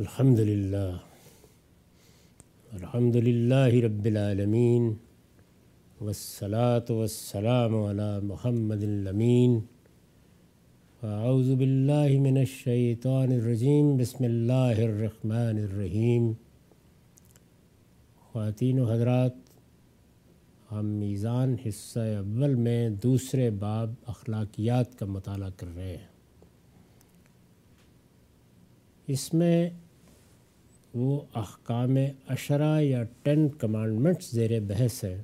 الحمد للہ الحمد للہ رب العالمین۔ والصلاة والسلام على محمد الامین۔ اعوذ باللہ من الشیطان الرجیم۔ بسم اللہ الرحمن الرحیم۔ خواتین و حضرات، ہم میزان حصہ اول میں دوسرے باب اخلاقیات کا مطالعہ کر رہے ہیں۔ اس میں وہ احکام اشرا یا ٹین کمانڈمنٹس زیر بحث ہے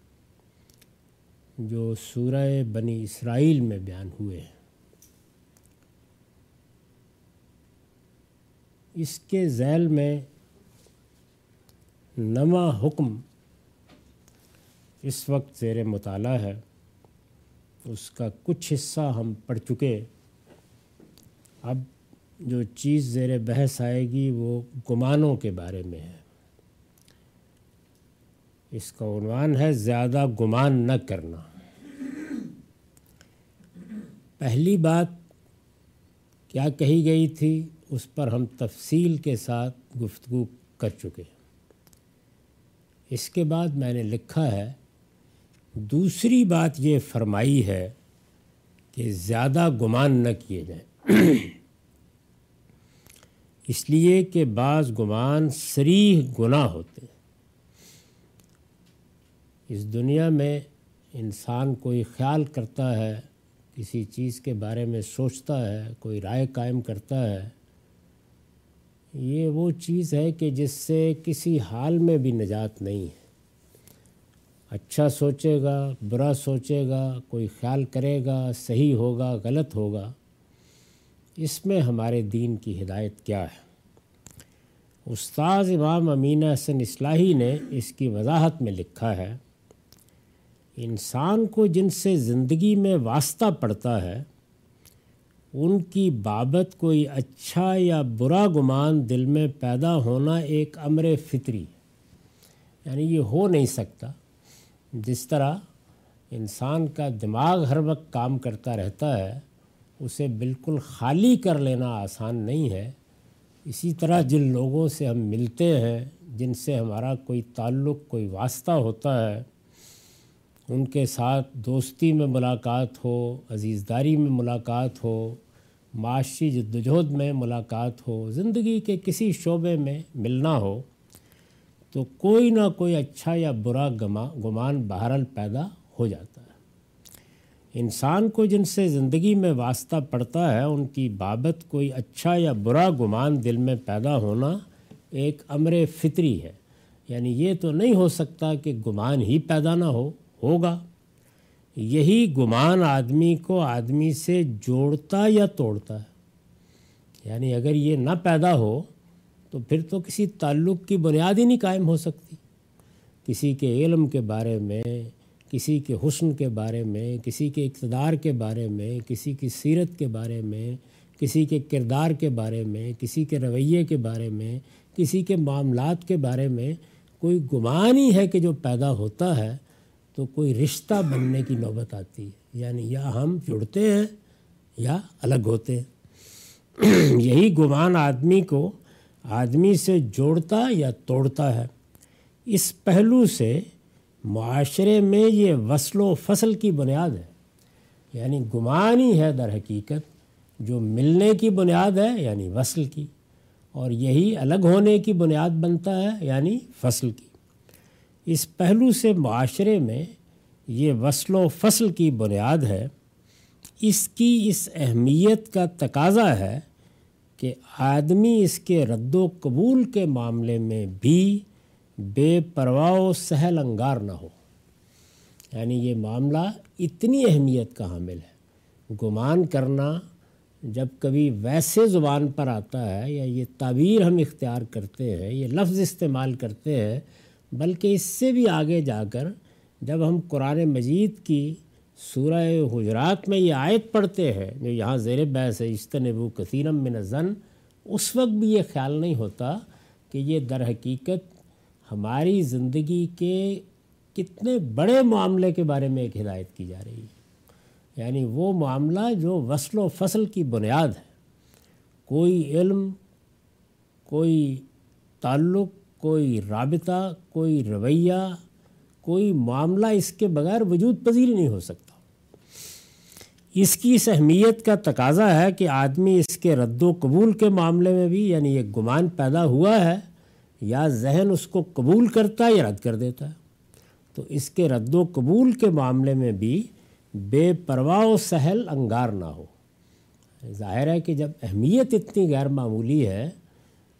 جو سورہ بنی اسرائیل میں بیان ہوئے ہیں۔ اس کے ذیل میں نواں حکم اس وقت زیر مطالعہ ہے۔ اس کا کچھ حصہ ہم پڑھ چکے۔ اب جو چیز زیر بحث آئے گی وہ گمانوں کے بارے میں ہے۔ اس کا عنوان ہے زیادہ گمان نہ کرنا۔ پہلی بات کیا کہی گئی تھی؟ اس پر ہم تفصیل کے ساتھ گفتگو کر چکے اس کے بعد میں نے لکھا ہے، دوسری بات یہ فرمائی ہے کہ زیادہ گمان نہ کیے جائیں۔ اس لیے کہ بعض گمان سریح گناہ ہوتے اس دنیا میں انسان کوئی خیال کرتا ہے، کسی چیز کے بارے میں سوچتا ہے، کوئی رائے قائم کرتا ہے، یہ وہ چیز ہے کہ جس سے کسی حال میں بھی نجات نہیں ہے۔ اچھا سوچے گا، برا سوچے گا، کوئی خیال کرے گا، صحیح ہوگا، غلط ہوگا۔ اس میں ہمارے دین کی ہدایت کیا ہے؟ استاذ امام امین حسن اصلاحی نے اس کی وضاحت میں لکھا ہے، انسان کو جن سے زندگی میں واسطہ پڑتا ہے، ان کی بابت کوئی اچھا یا برا گمان دل میں پیدا ہونا ایک امر فطری یعنی یہ ہو نہیں سکتا۔ جس طرح انسان کا دماغ ہر وقت کام کرتا رہتا ہے اسے بالکل خالی کر لینا آسان نہیں ہے۔ اسی طرح جن لوگوں سے ہم ملتے ہیں، جن سے ہمارا کوئی تعلق، کوئی واسطہ ہوتا ہے، ان کے ساتھ دوستی میں ملاقات ہو، عزیزداری میں ملاقات ہو، معاشی جدوجہد میں ملاقات ہو، زندگی کے کسی شعبے میں ملنا ہو، تو کوئی نہ کوئی اچھا یا برا گما، گمان بہرحال پیدا ہو جاتا ہے۔ انسان کو جن سے زندگی میں واسطہ پڑتا ہے، ان کی بابت کوئی اچھا یا برا گمان دل میں پیدا ہونا ایک امر فطری ہے۔ یعنی یہ تو نہیں ہو سکتا کہ گمان ہی پیدا نہ ہو، ہوگا۔ یہی گمان آدمی کو آدمی سے جوڑتا یا توڑتا ہے۔ یعنی اگر یہ نہ پیدا ہو، تو پھر تو کسی تعلق کی بنیاد ہی نہیں قائم ہو سکتی۔ کسی کے علم کے بارے میں کسی کے حسن کے بارے میں، کسی کے اقتدار کے بارے میں، کسی کی سیرت کے بارے میں، کسی کے کردار کے بارے میں، کسی کے رویے کے بارے میں، کسی کے معاملات کے بارے میں کوئی گمان ہی ہے کہ جو پیدا ہوتا ہے تو کوئی رشتہ بننے کی نوبت آتی ہے۔ یعنی یا ہم جڑتے ہیں یا الگ ہوتے ہیں۔ یہی گمان آدمی کو آدمی سے جوڑتا یا توڑتا ہے۔ اس پہلو سے معاشرے میں یہ وصل و فصل کی بنیاد ہے۔ یعنی گمان ہی ہے در حقیقت، جو ملنے کی بنیاد ہے یعنی وصل کی۔ اور یہی الگ ہونے کی بنیاد بنتا ہے یعنی فصل کی۔ اس پہلو سے معاشرے میں یہ وصل و فصل کی بنیاد ہے۔ اس کی اس اہمیت کا تقاضا ہے کہ آدمی اس کے رد و قبول کے معاملے میں بھی بے پرواہ و سہل انگار نہ ہو۔ یعنی یہ معاملہ اتنی اہمیت کا حامل ہے۔ گمان کرنا جب کبھی ویسے زبان پر آتا ہے یا یہ تعبیر ہم اختیار کرتے ہیں، یہ لفظ استعمال کرتے ہیں، بلکہ اس سے بھی آگے جا کر جب ہم قرآن مجید کی سورہ حجرات میں یہ آیت پڑھتے ہیں، جو یہاں زیر بحث ہے، اجتنبو کثیرم من زن اس وقت بھی یہ خیال نہیں ہوتا کہ یہ در حقیقت ہماری زندگی کے کتنے بڑے معاملے کے بارے میں ایک ہدایت کی جا رہی ہے۔ یعنی وہ معاملہ جو وصل و فصل کی بنیاد ہے۔ کوئی علم، کوئی تعلق، کوئی رابطہ، کوئی رویہ، کوئی معاملہ اس کے بغیر وجود پذیر نہیں ہو سکتا۔ اس کی اس اہمیت کا تقاضا ہے کہ آدمی اس کے رد و قبول کے معاملے میں بھی یعنی یہ گمان پیدا ہوا ہے یا ذہن اس کو قبول کرتا ہے یا رد کر دیتا ہے۔ تو اس کے رد و قبول کے معاملے میں بھی بے پرواہ و سہل انگار نہ ہو۔ ظاہر ہے کہ جب اہمیت اتنی غیر معمولی ہے،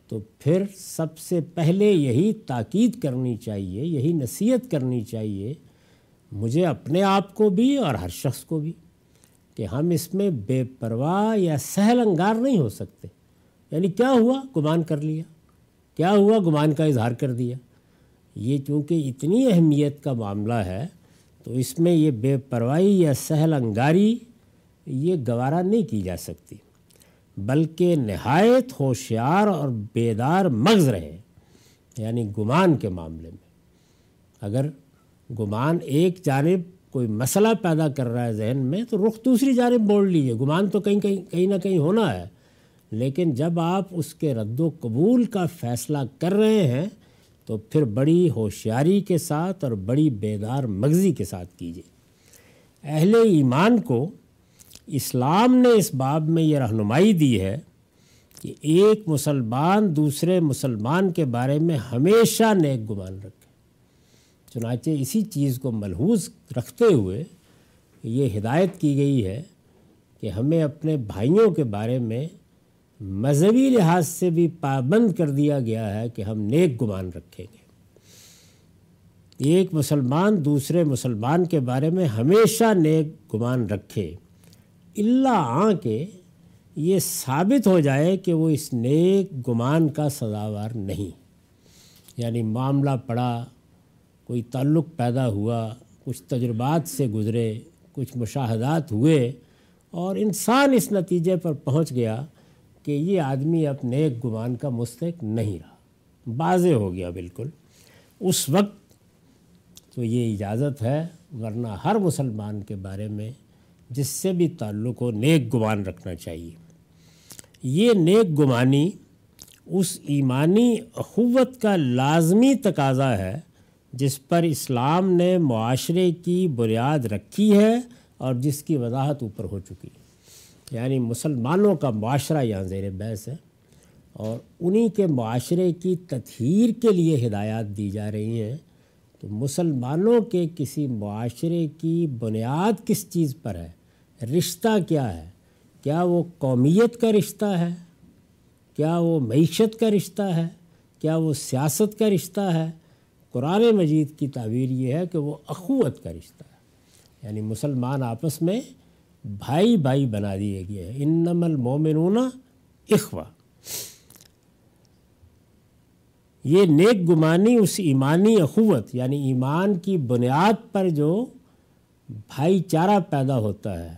تو پھر سب سے پہلے یہی تاکید کرنی چاہیے، یہی نصیحت کرنی چاہیے، مجھے اپنے آپ کو بھی اور ہر شخص کو بھی، کہ ہم اس میں بے پرواہ یا سہل انگار نہیں ہو سکتے۔ یعنی کیا ہوا؟ گمان کر لیا۔ کیا ہوا؟ گمان کا اظہار کر دیا۔ یہ چونکہ اتنی اہمیت کا معاملہ ہے، تو اس میں یہ بے پرواہی یا سہل انگاری یہ گوارہ نہیں کی جا سکتی، بلکہ نہایت ہوشیار اور بیدار مغز رہے یعنی گمان کے معاملے میں۔ اگر گمان ایک جانب کوئی مسئلہ پیدا کر رہا ہے ذہن میں، تو رخ دوسری جانب بول لیجیے گمان تو کہیں کہیں کہیں نہ کہیں ہونا ہے۔ لیکن جب آپ اس کے رد و قبول کا فیصلہ کر رہے ہیں، تو پھر بڑی ہوشیاری کے ساتھ اور بڑی بیدار مغزی کے ساتھ کیجیے اہل ایمان کو اسلام نے اس باب میں یہ رہنمائی دی ہے کہ ایک مسلمان دوسرے مسلمان کے بارے میں ہمیشہ نیک گمان رکھے۔ چنانچہ اسی چیز کو ملحوظ رکھتے ہوئے یہ ہدایت کی گئی ہے کہ ہمیں اپنے بھائیوں کے بارے میں مذہبی لحاظ سے بھی پابند کر دیا گیا ہے کہ ہم نیک گمان رکھیں گے۔ ایک مسلمان دوسرے مسلمان کے بارے میں ہمیشہ نیک گمان رکھے۔ اللہ آ کے یہ ثابت ہو جائے کہ وہ اس نیک گمان کا سزاوار نہیں۔ یعنی معاملہ پڑا، کوئی تعلق پیدا ہوا، کچھ تجربات سے گزرے، کچھ مشاہدات ہوئے اور انسان اس نتیجے پر پہنچ گیا کہ یہ آدمی اب نیک گمان کا مستق نہیں رہا۔ واضح ہو گیا بالکل۔ اس وقت تو یہ اجازت ہے، ورنہ ہر مسلمان کے بارے میں جس سے بھی تعلق ہو، نیک گمان رکھنا چاہیے۔ یہ نیک گمانی اس ایمانی اخوت کا لازمی تقاضا ہے جس پر اسلام نے معاشرے کی بنیاد رکھی ہے اور جس کی وضاحت اوپر ہو چکی۔ ہے یعنی مسلمانوں کا معاشرہ یہاں زیر بحث ہے اور انہی کے معاشرے کی تطہیر کے لیے ہدایات دی جا رہی ہیں تو مسلمانوں کے کسی معاشرے کی بنیاد کس چیز پر ہے؟ رشتہ کیا ہے؟ کیا وہ قومیت کا رشتہ ہے؟ کیا وہ معیشت کا رشتہ ہے؟ کیا وہ سیاست کا رشتہ ہے؟ قرآن مجید کی تعبیر یہ ہے کہ وہ اخوت کا رشتہ ہے۔ یعنی مسلمان آپس میں بھائی بھائی بنا دیے گئے ہیں۔ انم المومنون اخوا یہ نیک گمانی، اس ایمانی اخوت یعنی ایمان کی بنیاد پر جو بھائی چارہ پیدا ہوتا ہے،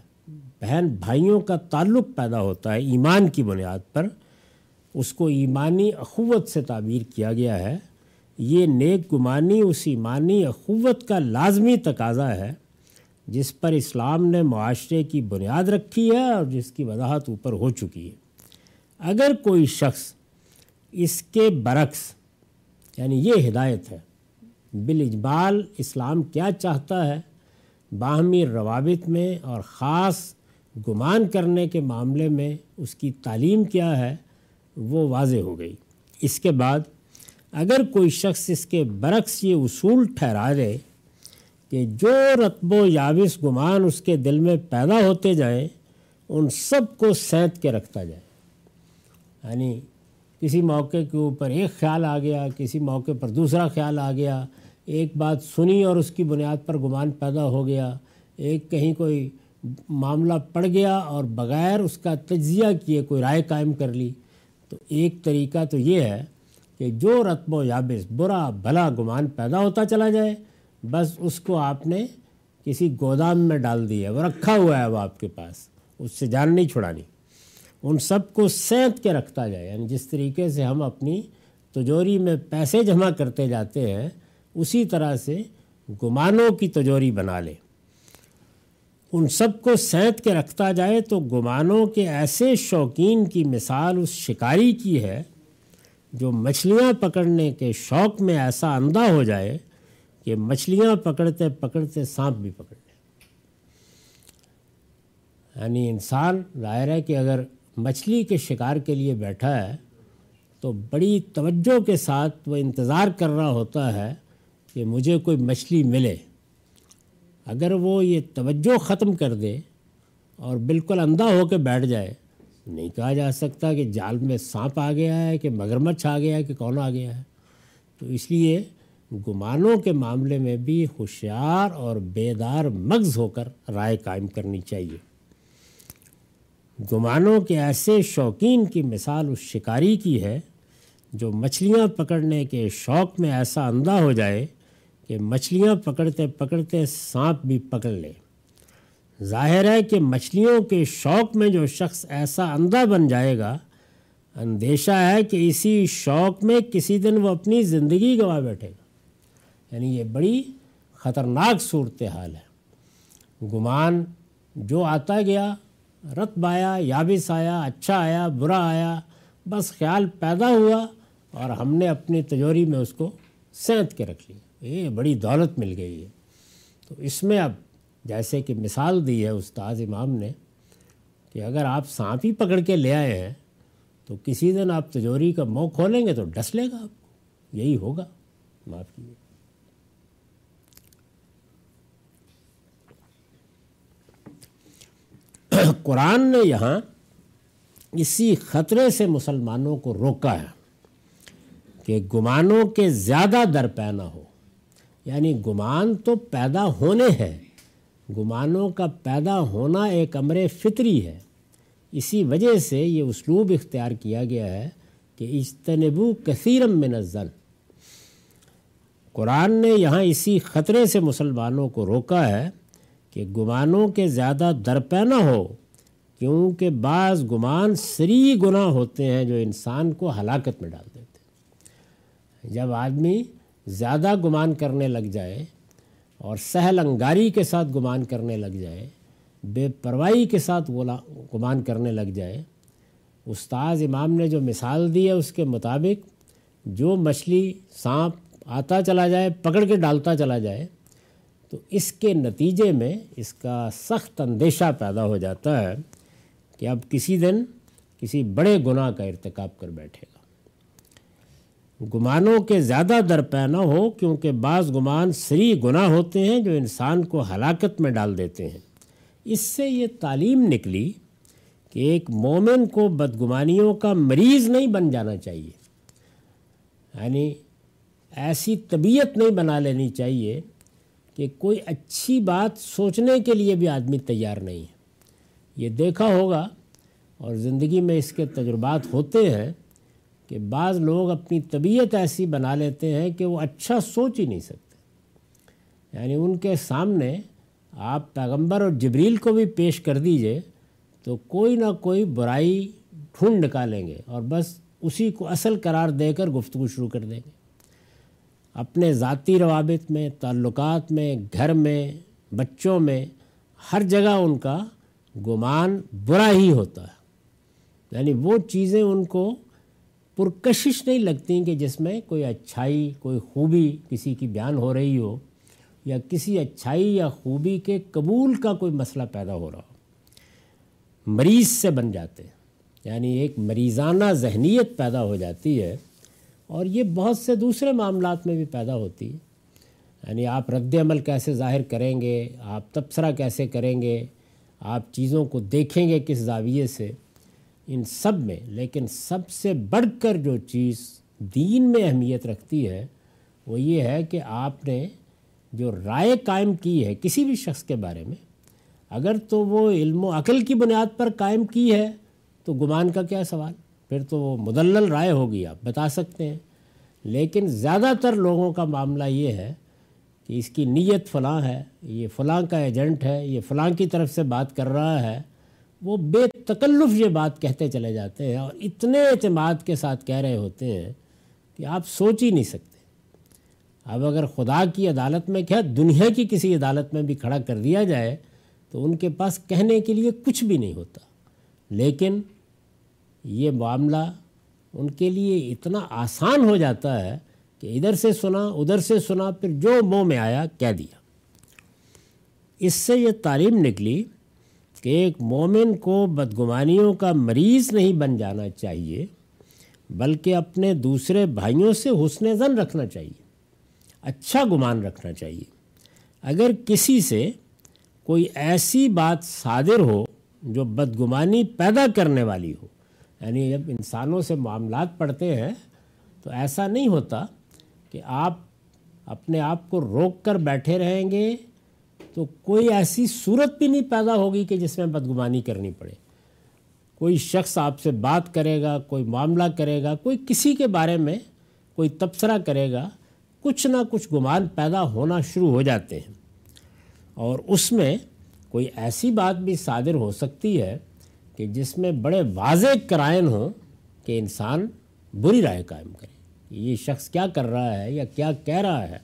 بہن بھائیوں کا تعلق پیدا ہوتا ہے ایمان کی بنیاد پر، اس کو ایمانی اخوت سے تعبیر کیا گیا ہے۔ یہ نیک گمانی، اس ایمانی اخوت کا لازمی تقاضا ہے۔ جس پر اسلام نے معاشرے کی بنیاد رکھی ہے اور جس کی وضاحت اوپر ہو چکی ہے۔ اگر کوئی شخص اس کے برعکس یعنی یہ ہدایت ہے بالاجبال اسلام کیا چاہتا ہے؟ باہمی روابط میں اور خاص گمان کرنے کے معاملے میں اس کی تعلیم کیا ہے؟ وہ واضح ہو گئی۔ اس کے بعد، اگر کوئی شخص اس کے برعکس یہ اصول ٹھہرا دے کہ جو رتب و یابس گمان اس کے دل میں پیدا ہوتے جائیں، ان سب کو سینت کے رکھتا جائے۔ یعنی کسی موقع کے اوپر ایک خیال آ گیا، کسی موقع پر دوسرا خیال آ گیا، ایک بات سنی اور اس کی بنیاد پر گمان پیدا ہو گیا، ایک کہیں کوئی معاملہ پڑ گیا اور بغیر اس کا تجزیہ کیے کوئی رائے قائم کر لی۔ تو ایک طریقہ تو یہ ہے کہ جو رتب و یابس برا، بھلا گمان پیدا ہوتا چلا جائے بس اس کو آپ نے کسی گودام میں ڈال دیا، وہ رکھا ہوا ہے وہ آپ کے پاس، اس سے جان نہیں چھڑانی۔ ان سب کو سینت کے رکھتا جائے یعنی جس طریقے سے ہم اپنی تجوری میں پیسے جمع کرتے جاتے ہیں، اسی طرح سے گمانوں کی تجوری بنا لیں ان سب کو سینت کے رکھتا جائے تو گمانوں کے ایسے شوقین کی مثال اس شکاری کی ہے جو مچھلیاں پکڑنے کے شوق میں ایسا اندھا ہو جائے کہ مچھلیاں پکڑتے پکڑتے سانپ بھی پکڑ لے یعنی انسان ظاہر ہے کہ اگر مچھلی کے شکار کے لیے بیٹھا ہے تو بڑی توجہ کے ساتھ وہ انتظار کر رہا ہوتا ہے کہ مجھے کوئی مچھلی ملے۔ اگر وہ یہ توجہ ختم کر دے اور بالکل اندھا ہو کے بیٹھ جائے، نہیں کہا جا سکتا کہ جال میں سانپ آ گیا ہے، کہ مگرمچھ آ گیا ہے، کہ کون آ گیا ہے۔ تو اس لیے گمانوں کے معاملے میں بھی ہوشیار اور بیدار مغز ہو کر رائے قائم کرنی چاہیے۔ گمانوں کے ایسے شوقین کی مثال اس شکاری کی ہے جو مچھلیاں پکڑنے کے شوق میں ایسا اندھا ہو جائے کہ مچھلیاں پکڑتے پکڑتے سانپ بھی پکڑ لے۔ ظاہر ہے کہ مچھلیوں کے شوق میں جو شخص ایسا اندھا بن جائے گا، اندیشہ ہے کہ اسی شوق میں کسی دن وہ اپنی زندگی گوا بیٹھے گا۔ یعنی یہ بڑی خطرناک صورت حال ہے۔ گمان جو آتا گیا رتب آیا یابس آیا اچھا آیا، برا آیا، بس خیال پیدا ہوا اور ہم نے اپنی تجوری میں اس کو سینت کے رکھ لیا۔ یہ بڑی دولت مل گئی ہے۔ تو اس میں اب جیسے کہ مثال دی ہے استاذ امام نے کہ اگر آپ سانپ ہی پکڑ کے لے آئے ہیں تو کسی دن آپ تجوری کا منہ کھولیں گے تو ڈس لے گا آپ کو۔ یہی ہوگا۔ معاف کیجیے۔ قرآن نے یہاں اسی خطرے سے مسلمانوں کو روکا ہے کہ گمانوں کے زیادہ در پینا ہو۔ یعنی گمان تو پیدا ہونے ہیں، گمانوں کا پیدا ہونا ایک امر فطری ہے۔ اسی وجہ سے یہ اسلوب اختیار کیا گیا ہے کہ اجتنبو کثیرم من الزن قرآن نے یہاں اسی خطرے سے مسلمانوں کو روکا ہے کہ گمانوں کے زیادہ درپے نہ ہو، کیونکہ بعض گمان سری گناہ ہوتے ہیں جو انسان کو ہلاکت میں ڈال دیتے ہیں۔ جب آدمی زیادہ گمان کرنے لگ جائے اور سہل انگاری کے ساتھ گمان کرنے لگ جائے، بے پرواہی کے ساتھ گمان کرنے لگ جائے، استاذ امام نے جو مثال دی ہے اس کے مطابق، جو مچھلی سانپ آتا چلا جائے، پکڑ کے ڈالتا چلا جائے تو اس کے نتیجے میں اس کا سخت اندیشہ پیدا ہو جاتا ہے کہ اب کسی دن کسی بڑے گناہ کا ارتکاب کر بیٹھے گا۔ گمانوں کے زیادہ درپے نہ ہو، کیونکہ بعض گمان سری گناہ ہوتے ہیں جو انسان کو ہلاکت میں ڈال دیتے ہیں۔ اس سے یہ تعلیم نکلی کہ ایک مومن کو بدگمانیوں کا مریض نہیں بن جانا چاہیے۔ یعنی ایسی طبیعت نہیں بنا لینی چاہیے کہ کوئی اچھی بات سوچنے کے لیے بھی آدمی تیار نہیں ہے۔ یہ دیکھا ہوگا اور زندگی میں اس کے تجربات ہوتے ہیں کہ بعض لوگ اپنی طبیعت ایسی بنا لیتے ہیں کہ وہ اچھا سوچ ہی نہیں سکتے۔ یعنی ان کے سامنے آپ پیغمبر اور جبریل کو بھی پیش کر دیجیے تو کوئی نہ کوئی برائی ڈھونڈ نکالیں گے اور بس اسی کو اصل قرار دے کر گفتگو شروع کر دیں گے۔ اپنے ذاتی روابط میں، تعلقات میں، گھر میں، بچوں میں، ہر جگہ ان کا گمان برا ہی ہوتا ہے۔ یعنی وہ چیزیں ان کو پرکشش نہیں لگتی کہ جس میں کوئی اچھائی، کوئی خوبی کسی کی بیان ہو رہی ہو یا کسی اچھائی یا خوبی کے قبول کا کوئی مسئلہ پیدا ہو رہا ہو۔ مریض سے بن جاتے ہیں۔ یعنی ایک مریضانہ ذہنیت پیدا ہو جاتی ہے۔ اور یہ بہت سے دوسرے معاملات میں بھی پیدا ہوتی ہے۔ یعنی آپ رد عمل کیسے ظاہر کریں گے، آپ تبصرہ کیسے کریں گے، آپ چیزوں کو دیکھیں گے کس زاویے سے، ان سب میں۔ لیکن سب سے بڑھ کر جو چیز دین میں اہمیت رکھتی ہے، وہ یہ ہے کہ آپ نے جو رائے قائم کی ہے کسی بھی شخص کے بارے میں، اگر تو وہ علم و عقل کی بنیاد پر قائم کی ہے، تو گمان کا کیا سوال؟ پھر تو وہ مدلل رائے ہوگی، آپ بتا سکتے ہیں۔ لیکن زیادہ تر لوگوں کا معاملہ یہ ہے کہ اس کی نیت فلاں ہے، یہ فلاں کا ایجنٹ ہے، یہ فلاں کی طرف سے بات کر رہا ہے۔ وہ بے تکلف یہ بات کہتے چلے جاتے ہیں اور اتنے اعتماد کے ساتھ کہہ رہے ہوتے ہیں کہ آپ سوچ ہی نہیں سکتے۔ اب اگر خدا کی عدالت میں کیا دنیا کی کسی عدالت میں بھی کھڑا کر دیا جائے تو ان کے پاس کہنے کے لیے کچھ بھی نہیں ہوتا۔ لیکن یہ معاملہ ان کے لیے اتنا آسان ہو جاتا ہے کہ ادھر سے سنا، ادھر سے سنا، پھر جو منہ میں آیا کہہ دیا۔ اس سے یہ تعلیم نکلی کہ ایک مومن کو بدگمانیوں کا مریض نہیں بن جانا چاہیے، بلکہ اپنے دوسرے بھائیوں سے حسن زن رکھنا چاہیے اچھا گمان رکھنا چاہیے۔ اگر کسی سے کوئی ایسی بات صادر ہو جو بدگمانی پیدا کرنے والی ہو یعنی جب انسانوں سے معاملات پڑھتے ہیں تو ایسا نہیں ہوتا کہ آپ اپنے آپ کو روک کر بیٹھے رہیں گے تو کوئی ایسی صورت بھی نہیں پیدا ہوگی کہ جس میں بدگمانی کرنی پڑے۔ کوئی شخص آپ سے بات کرے گا، کوئی معاملہ کرے گا، کوئی کسی کے بارے میں کوئی تبصرہ کرے گا، کچھ نہ کچھ گمان پیدا ہونا شروع ہو جاتے ہیں۔ اور اس میں کوئی ایسی بات بھی صادر ہو سکتی ہے کہ جس میں بڑے واضح کرائن ہوں کہ انسان بری رائے قائم کرے۔ یہ شخص کیا کر رہا ہے یا کیا کہہ رہا ہے؟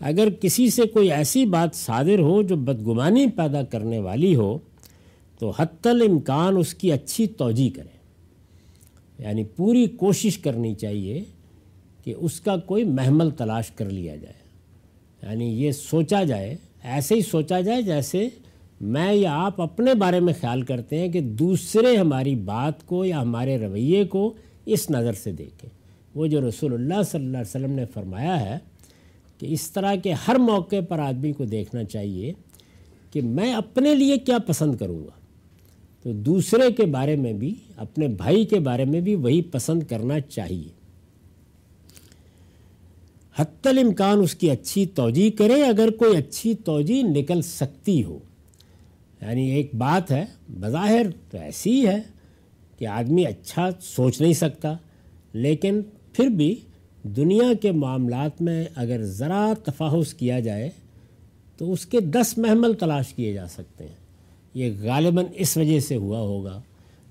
اگر کسی سے کوئی ایسی بات صادر ہو جو بدگمانی پیدا کرنے والی ہو، تو حتی الامکان اس کی اچھی توجہ کرے۔ یعنی پوری کوشش کرنی چاہیے کہ اس کا کوئی محمل تلاش کر لیا جائے۔ یعنی یہ سوچا جائے، ایسے ہی سوچا جائے جیسے میں یا آپ اپنے بارے میں خیال کرتے ہیں کہ دوسرے ہماری بات کو یا ہمارے رویے کو اس نظر سے دیکھیں۔ وہ جو رسول اللہ صلی اللہ علیہ وسلم نے فرمایا ہے کہ اس طرح کے ہر موقع پر آدمی کو دیکھنا چاہیے کہ میں اپنے لیے کیا پسند کروں گا۔ تو دوسرے کے بارے میں بھی، اپنے بھائی کے بارے میں بھی وہی پسند کرنا چاہیے۔ حتی الامکان اس کی اچھی توجہ کرے، اگر کوئی اچھی توجہ نکل سکتی ہو۔ یعنی ایک بات ہے، بظاہر تو ایسی ہی ہے کہ آدمی اچھا سوچ نہیں سکتا، لیکن پھر بھی دنیا کے معاملات میں اگر ذرا تفاحش کیا جائے تو اس کے دس محمل تلاش کیے جا سکتے ہیں۔ یہ غالباً اس وجہ سے ہوا ہوگا،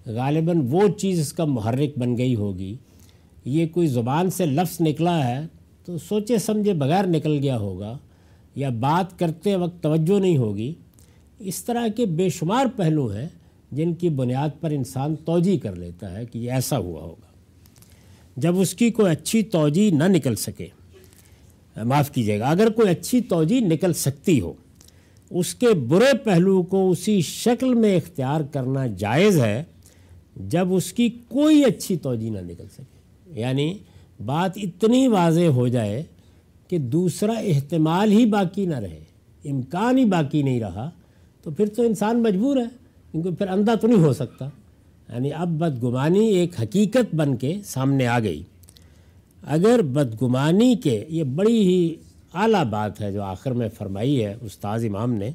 غالباً وہ چیز اس کا محرک بن گئی ہوگی۔ یہ کوئی زبان سے لفظ نکلا ہے تو سوچے سمجھے بغیر نکل گیا ہوگا، یا بات کرتے وقت توجہ نہیں ہوگی۔ اس طرح کے بے شمار پہلو ہیں جن کی بنیاد پر انسان توجہ کر لیتا ہے کہ یہ ایسا ہوا ہوگا۔ جب اس کی کوئی اچھی توجہ نہ نکل سکے، معاف کیجیے گا، اگر کوئی اچھی توجہ نکل سکتی ہو، اس کے برے پہلو کو اسی شکل میں اختیار کرنا جائز ہے جب اس کی کوئی اچھی توجہ نہ نکل سکے۔ یعنی بات اتنی واضح ہو جائے کہ دوسرا احتمال ہی باقی نہ رہے، امکان ہی باقی نہیں رہا تو پھر تو انسان مجبور ہے کیونکہ پھر اندھا تو نہیں ہو سکتا۔ یعنی اب بدگمانی ایک حقیقت بن کے سامنے آ گئی۔ اگر بدگمانی کے یہ بڑی ہی اعلیٰ بات ہے جو آخر میں فرمائی ہے استاذ امام نے،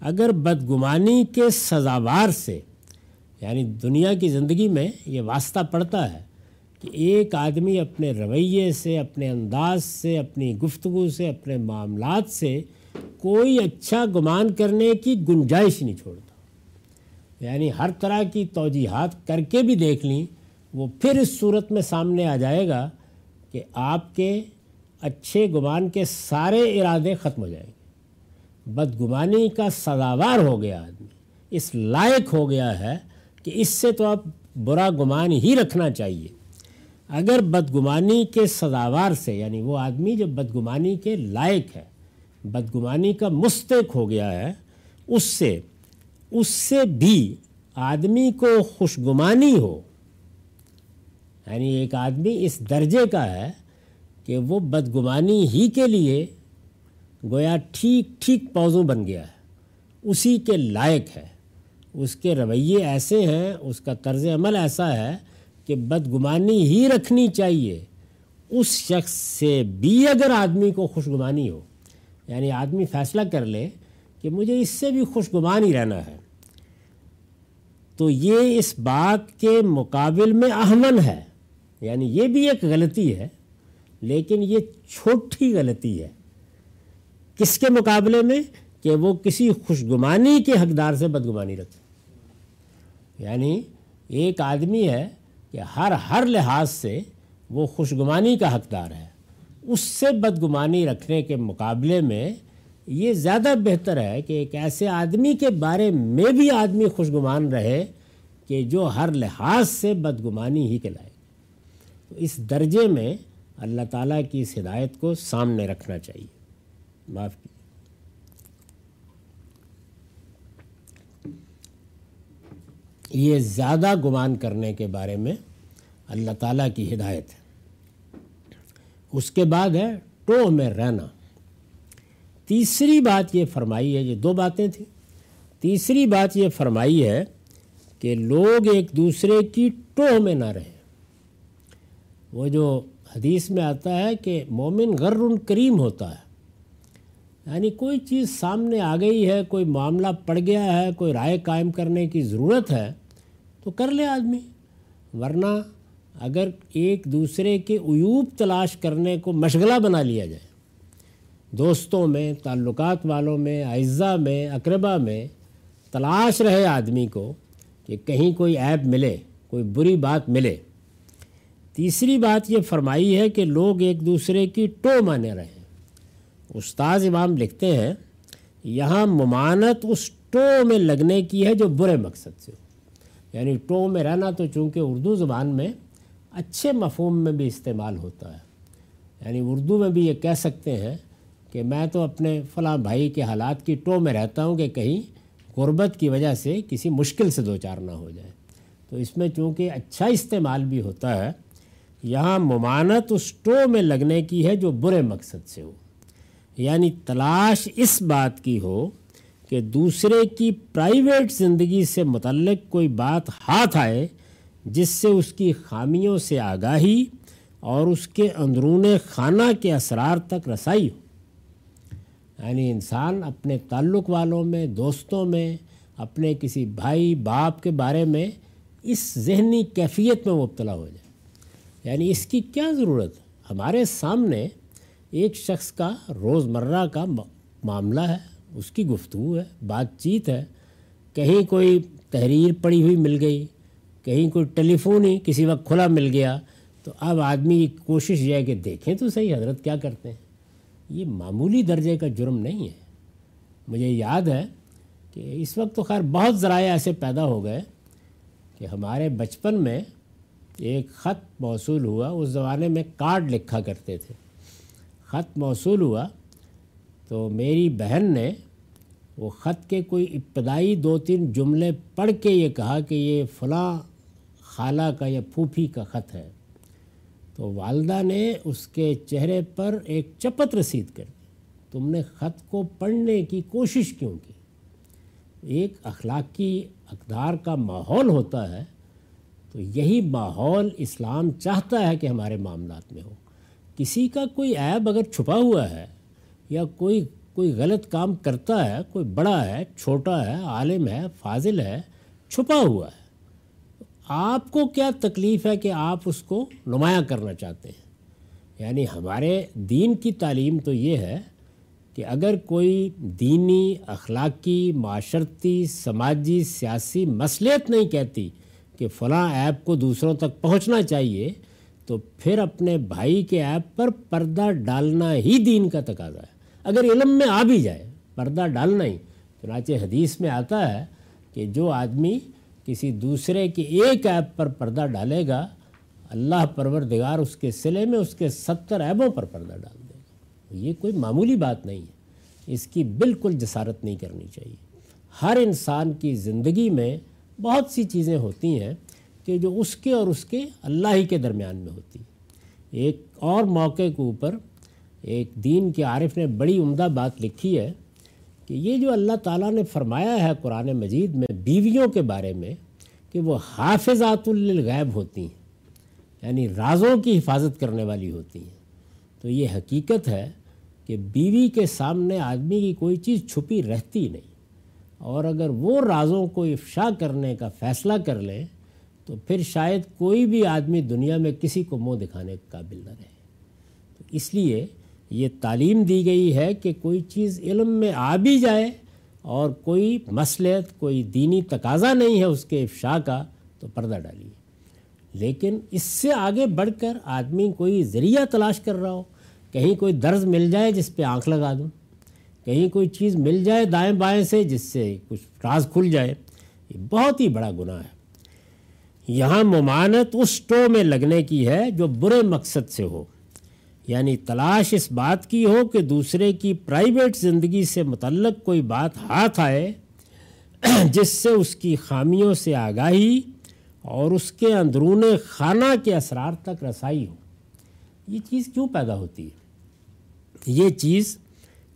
اگر بدگمانی کے سزاوار سے یعنی دنیا کی زندگی میں یہ واسطہ پڑتا ہے کہ ایک آدمی اپنے رویے سے، اپنے انداز سے، اپنی گفتگو سے، اپنے معاملات سے کوئی اچھا گمان کرنے کی گنجائش نہیں چھوڑتا۔ یعنی ہر طرح کی توجیحات کر کے بھی دیکھ لیں، وہ پھر اس صورت میں سامنے آ جائے گا کہ آپ کے اچھے گمان کے سارے ارادے ختم ہو جائیں گے۔ بدگمانی کا سزاوار ہو گیا آدمی، اس لائق ہو گیا ہے کہ اس سے تو آپ برا گمان ہی رکھنا چاہیے۔ اگر بدگمانی کے سزاوار سے یعنی وہ آدمی جو بدگمانی کے لائق ہے بدگمانی کا مستق ہو گیا ہے، اس سے اس سے بھی آدمی کو خوشگمانی ہو۔ یعنی ایک آدمی اس درجے کا ہے کہ وہ بدگمانی ہی کے لیے گویا ٹھیک ٹھیک پوزوں بن گیا ہے۔ اسی کے لائق ہے۔ اس کے رویے ایسے ہیں، اس کا طرز عمل ایسا ہے کہ بدگمانی ہی رکھنی چاہیے۔ اس شخص سے بھی اگر آدمی کو خوشگمانی ہو یعنی آدمی فیصلہ کر لے کہ مجھے اس سے بھی خوشگمان ہی رہنا ہے۔ تو یہ اس بات کے مقابل میں اہمن ہے۔ یعنی یہ بھی ایک غلطی ہے، لیکن یہ چھوٹی غلطی ہے۔ کس کے مقابلے میں؟ کہ وہ کسی خوشگمانی کے حقدار سے بدگمانی رکھے۔ یعنی ایک آدمی ہے کہ ہر ہر لحاظ سے وہ خوشگمانی کا حقدار ہے۔ اس سے بدگمانی رکھنے کے مقابلے میں یہ زیادہ بہتر ہے کہ ایک ایسے آدمی کے بارے میں بھی آدمی خوشگمان رہے کہ جو ہر لحاظ سے بدگمانی ہی کے لائے تو اس درجے میں اللہ تعالیٰ کی اس ہدایت کو سامنے رکھنا چاہیے۔ معاف کیجیے۔ یہ زیادہ گمان کرنے کے بارے میں اللہ تعالیٰ کی ہدایت ہے۔ اس کے بعد ہے ٹو میں رہنا۔ تیسری بات یہ فرمائی ہے، یہ دو باتیں تھیں۔ تیسری بات یہ فرمائی ہے کہ لوگ ایک دوسرے کی ٹوہ میں نہ رہیں۔ وہ جو حدیث میں آتا ہے کہ مومن غر کریم ہوتا ہے۔ یعنی کوئی چیز سامنے آ گئی ہے، کوئی معاملہ پڑ گیا ہے، کوئی رائے قائم کرنے کی ضرورت ہے تو کر لے آدمی، ورنہ اگر ایک دوسرے کے عیوب تلاش کرنے کو مشغلہ بنا لیا جائے، دوستوں میں، تعلقات والوں میں، اعزہ میں اقربا میں تلاش رہے آدمی کو کہ کہیں کوئی عیب ملے، کوئی بری بات ملے۔ تیسری بات یہ فرمائی ہے کہ لوگ ایک دوسرے کی ٹو مانے رہیں استاذ امام لکھتے ہیں، یہاں ممانت اس ٹو میں لگنے کی ہے جو برے مقصد سے ہو۔ یعنی ٹو میں رہنا تو چونکہ اردو زبان میں اچھے مفہوم میں بھی استعمال ہوتا ہے۔ یعنی اردو میں بھی یہ کہہ سکتے ہیں کہ میں تو اپنے فلاں بھائی کے حالات کی ٹو میں رہتا ہوں کہ کہیں غربت کی وجہ سے کسی مشکل سے دو چار نہ ہو جائے۔ تو اس میں چونکہ اچھا استعمال بھی ہوتا ہے، یہاں ممانت اس ٹو میں لگنے کی ہے جو برے مقصد سے ہو۔ یعنی تلاش اس بات کی ہو کہ دوسرے کی پرائیویٹ زندگی سے متعلق کوئی بات ہاتھ آئے جس سے اس کی خامیوں سے آگاہی اور اس کے اندرون خانہ کے اسرار تک رسائی ہو۔ یعنی انسان اپنے تعلق والوں میں، دوستوں میں، اپنے کسی بھائی، باپ کے بارے میں اس ذہنی کیفیت میں مبتلا ہو جائے۔ یعنی اس کی کیا ضرورت؟ ہمارے سامنے ایک شخص کا روز مرہ کا معاملہ ہے، اس کی گفتگو ہے، بات چیت ہے، کہیں کوئی تحریر پڑی ہوئی مل گئی کہیں کوئی ٹیلی فون ہی کسی وقت کھلا مل گیا تو اب آدمی کی کوشش یہ ہے کہ دیکھیں تو صحیح حضرت کیا کرتے ہیں؟ یہ معمولی درجے کا جرم نہیں ہے۔ مجھے یاد ہے کہ اس وقت تو خیر بہت ذرائع ایسے پیدا ہو گئے کہ ہمارے بچپن میں ایک خط موصول ہوا، اس زمانے میں کارڈ لکھا کرتے تھے۔ خط موصول ہوا تو میری بہن نے وہ خط کے کوئی ابتدائی دو تین جملے پڑھ کے یہ کہا کہ یہ فلاں خالہ کا یا پھوپھی کا خط ہے، تو والدہ نے اس کے چہرے پر ایک چپت رسید کر دی۔ تم نے خط کو پڑھنے کی کوشش کیوں کی؟ ایک اخلاقی اقدار کا ماحول ہوتا ہے، تو یہی ماحول اسلام چاہتا ہے کہ ہمارے معاملات میں ہو۔ کسی کا کوئی عیب اگر چھپا ہوا ہے یا کوئی کوئی غلط کام کرتا ہے، کوئی بڑا ہے، چھوٹا ہے، عالم ہے، فاضل ہے، چھپا ہوا ہے آپ کو کیا تکلیف ہے کہ آپ اس کو نمایاں کرنا چاہتے ہیں؟ یعنی ہمارے دین کی تعلیم تو یہ ہے کہ اگر کوئی دینی، اخلاقی، معاشرتی، سماجی، سیاسی مسلیت نہیں کہتی کہ فلاں ایپ کو دوسروں تک پہنچنا چاہیے، تو پھر اپنے بھائی کے ایپ پر پردہ ڈالنا ہی دین کا تقاضا ہے۔ اگر علم میں آ بھی جائے، پردہ ڈالنا ہی، چنانچہ حدیث میں آتا ہے کہ جو آدمی کسی دوسرے کے ایک ایپ پر پردہ ڈالے گا، اللہ پروردگار اس کے سلے میں اس کے ستر ایبوں پر پردہ ڈال دے گا۔ یہ کوئی معمولی بات نہیں ہے۔ اس کی بالکل جسارت نہیں کرنی چاہیے۔ ہر انسان کی زندگی میں بہت سی چیزیں ہوتی ہیں کہ جو اس کے اور اس کے اللہ ہی کے درمیان میں ہوتی ایک اور موقع کے اوپر ایک دین کے عارف نے بڑی عمدہ بات لکھی ہے۔ کہ یہ جو اللہ تعالیٰ نے فرمایا ہے قرآن مجید میں بیویوں کے بارے میں کہ وہ حافظات للغیب ہوتی ہیں یعنی رازوں کی حفاظت کرنے والی ہوتی ہیں۔ تو یہ حقیقت ہے کہ بیوی کے سامنے آدمی کی کوئی چیز چھپی رہتی نہیں۔ اور اگر وہ رازوں کو افشا کرنے کا فیصلہ کر لیں تو پھر شاید کوئی بھی آدمی دنیا میں کسی کو منہ دکھانے کے قابل نہ رہے۔ تو اس لیے یہ تعلیم دی گئی ہے کہ کوئی چیز علم میں آ بھی جائے اور کوئی مسلط کوئی دینی تقاضا نہیں ہے اس کے افشا کا، تو پردہ ڈالیے۔ لیکن اس سے آگے بڑھ کر آدمی کوئی ذریعہ تلاش کر رہا ہو، کہیں کوئی درز مل جائے جس پہ آنکھ لگا دوں، کہیں کوئی چیز مل جائے دائیں بائیں سے جس سے کچھ راز کھل جائے، یہ بہت ہی بڑا گناہ ہے۔ یہاں ممانت اس ٹو میں لگنے کی ہے جو برے مقصد سے ہو۔ یعنی تلاش اس بات کی ہو کہ دوسرے کی پرائیویٹ زندگی سے متعلق کوئی بات ہاتھ آئے، جس سے اس کی خامیوں سے آگاہی اور اس کے اندرون خانہ کے اثرات تک رسائی ہو۔ یہ چیز کیوں پیدا ہوتی ہے؟ یہ چیز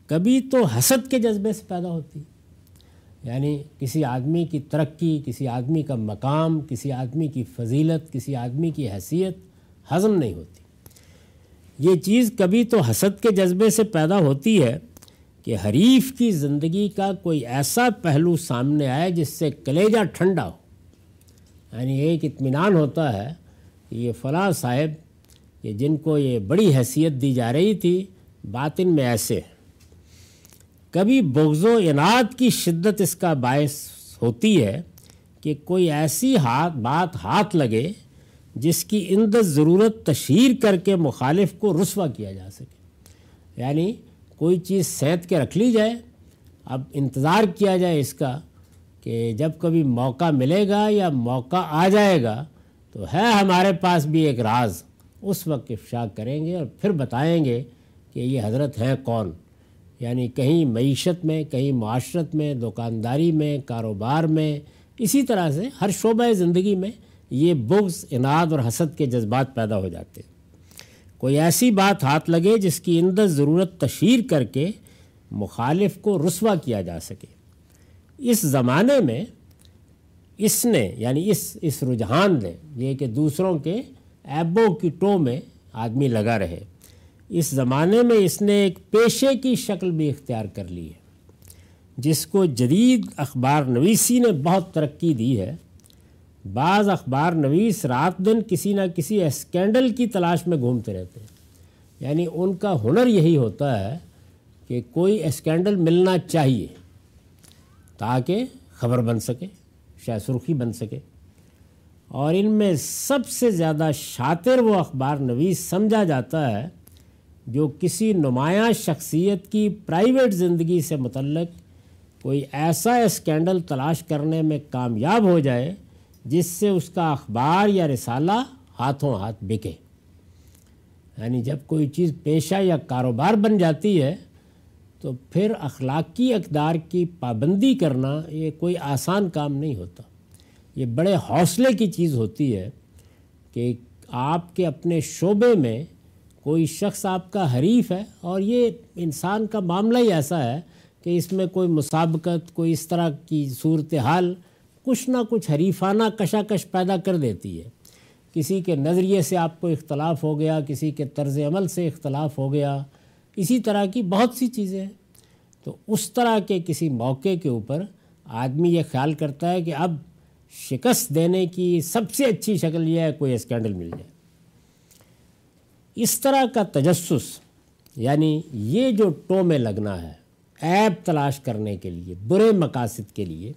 کبھی تو حسد کے جذبے سے پیدا ہوتی ہے۔ یعنی کسی آدمی کی ترقی، کسی آدمی کا مقام، کسی آدمی کی فضیلت، کسی آدمی کی حیثیت ہضم نہیں ہوتی۔ یہ چیز کبھی تو حسد کے جذبے سے پیدا ہوتی ہے کہ حریف کی زندگی کا کوئی ایسا پہلو سامنے آئے جس سے کلیجہ ٹھنڈا ہو۔ یعنی ایک اطمینان ہوتا ہے کہ یہ فلاں صاحب، کہ جن کو یہ بڑی حیثیت دی جا رہی تھی، باطن میں ایسے کبھی بغض و انعد کی شدت اس کا باعث ہوتی ہے کہ کوئی ایسی ہاتھ بات ہاتھ لگے جس کی اندر ضرورت تشہیر کر کے مخالف کو رسوا کیا جا سکے۔ یعنی کوئی چیز سینت کے رکھ لی جائے، اب انتظار کیا جائے اس کا کہ جب کبھی موقع ملے گا یا موقع آ جائے گا، تو ہے ہمارے پاس بھی ایک راز۔ اس وقت افشا کریں گے اور پھر بتائیں گے کہ یہ حضرت ہیں کون۔ یعنی کہیں معیشت میں، کہیں معاشرت میں، دکانداری میں، کاروبار میں، اسی طرح سے ہر شعبہ زندگی میں یہ بغض انعد اور حسد کے جذبات پیدا ہو جاتے ہیں۔ کوئی ایسی بات ہاتھ لگے جس کی اندر ضرورت تشہیر کر کے مخالف کو رسوا کیا جا سکے۔ اس زمانے میں اس نے یعنی اس اس رجحان نے، یہ کہ دوسروں کے ایبوں کی ٹو میں آدمی لگا رہے۔ اس زمانے میں اس نے ایک پیشے کی شکل بھی اختیار کر لی ہے۔ جس کو جدید اخبار نویسی نے بہت ترقی دی ہے۔ بعض اخبار نویس رات دن کسی نہ کسی اسکینڈل کی تلاش میں گھومتے رہتے ہیں۔ یعنی ان کا ہنر یہی ہوتا ہے کہ کوئی اسکینڈل ملنا چاہیے تاکہ خبر بن سکے، شاید سرخی بن سکے۔ اور ان میں سب سے زیادہ شاطر وہ اخبار نویس سمجھا جاتا ہے جو کسی نمایاں شخصیت کی پرائیویٹ زندگی سے متعلق کوئی ایسا اسکینڈل تلاش کرنے میں کامیاب ہو جائے جس سے اس کا اخبار یا رسالہ ہاتھوں ہاتھ بکے۔ یعنی جب کوئی چیز پیشہ یا کاروبار بن جاتی ہے، تو پھر اخلاقی اقدار کی پابندی کرنا یہ کوئی آسان کام نہیں ہوتا۔ یہ بڑے حوصلے کی چیز ہوتی ہے کہ آپ کے اپنے شعبے میں کوئی شخص آپ کا حریف ہے، اور یہ انسان کا معاملہ ہی ایسا ہے کہ اس میں کوئی مسابقت، کوئی اس طرح کی صورتحال کچھ نہ کچھ حریفانہ کشاکش پیدا کر دیتی ہے۔ کسی کے نظریے سے آپ کو اختلاف ہو گیا، کسی کے طرز عمل سے اختلاف ہو گیا، اسی طرح کی بہت سی چیزیں ہیں۔ تو اس طرح کے کسی موقع کے اوپر آدمی یہ خیال کرتا ہے کہ اب شکست دینے کی سب سے اچھی شکل یہ ہے، کوئی اسکینڈل مل جائے۔ اس طرح کا تجسس یعنی یہ جو ٹو میں لگنا ہے ایپ تلاش کرنے کے لیے، برے مقاصد کے لیے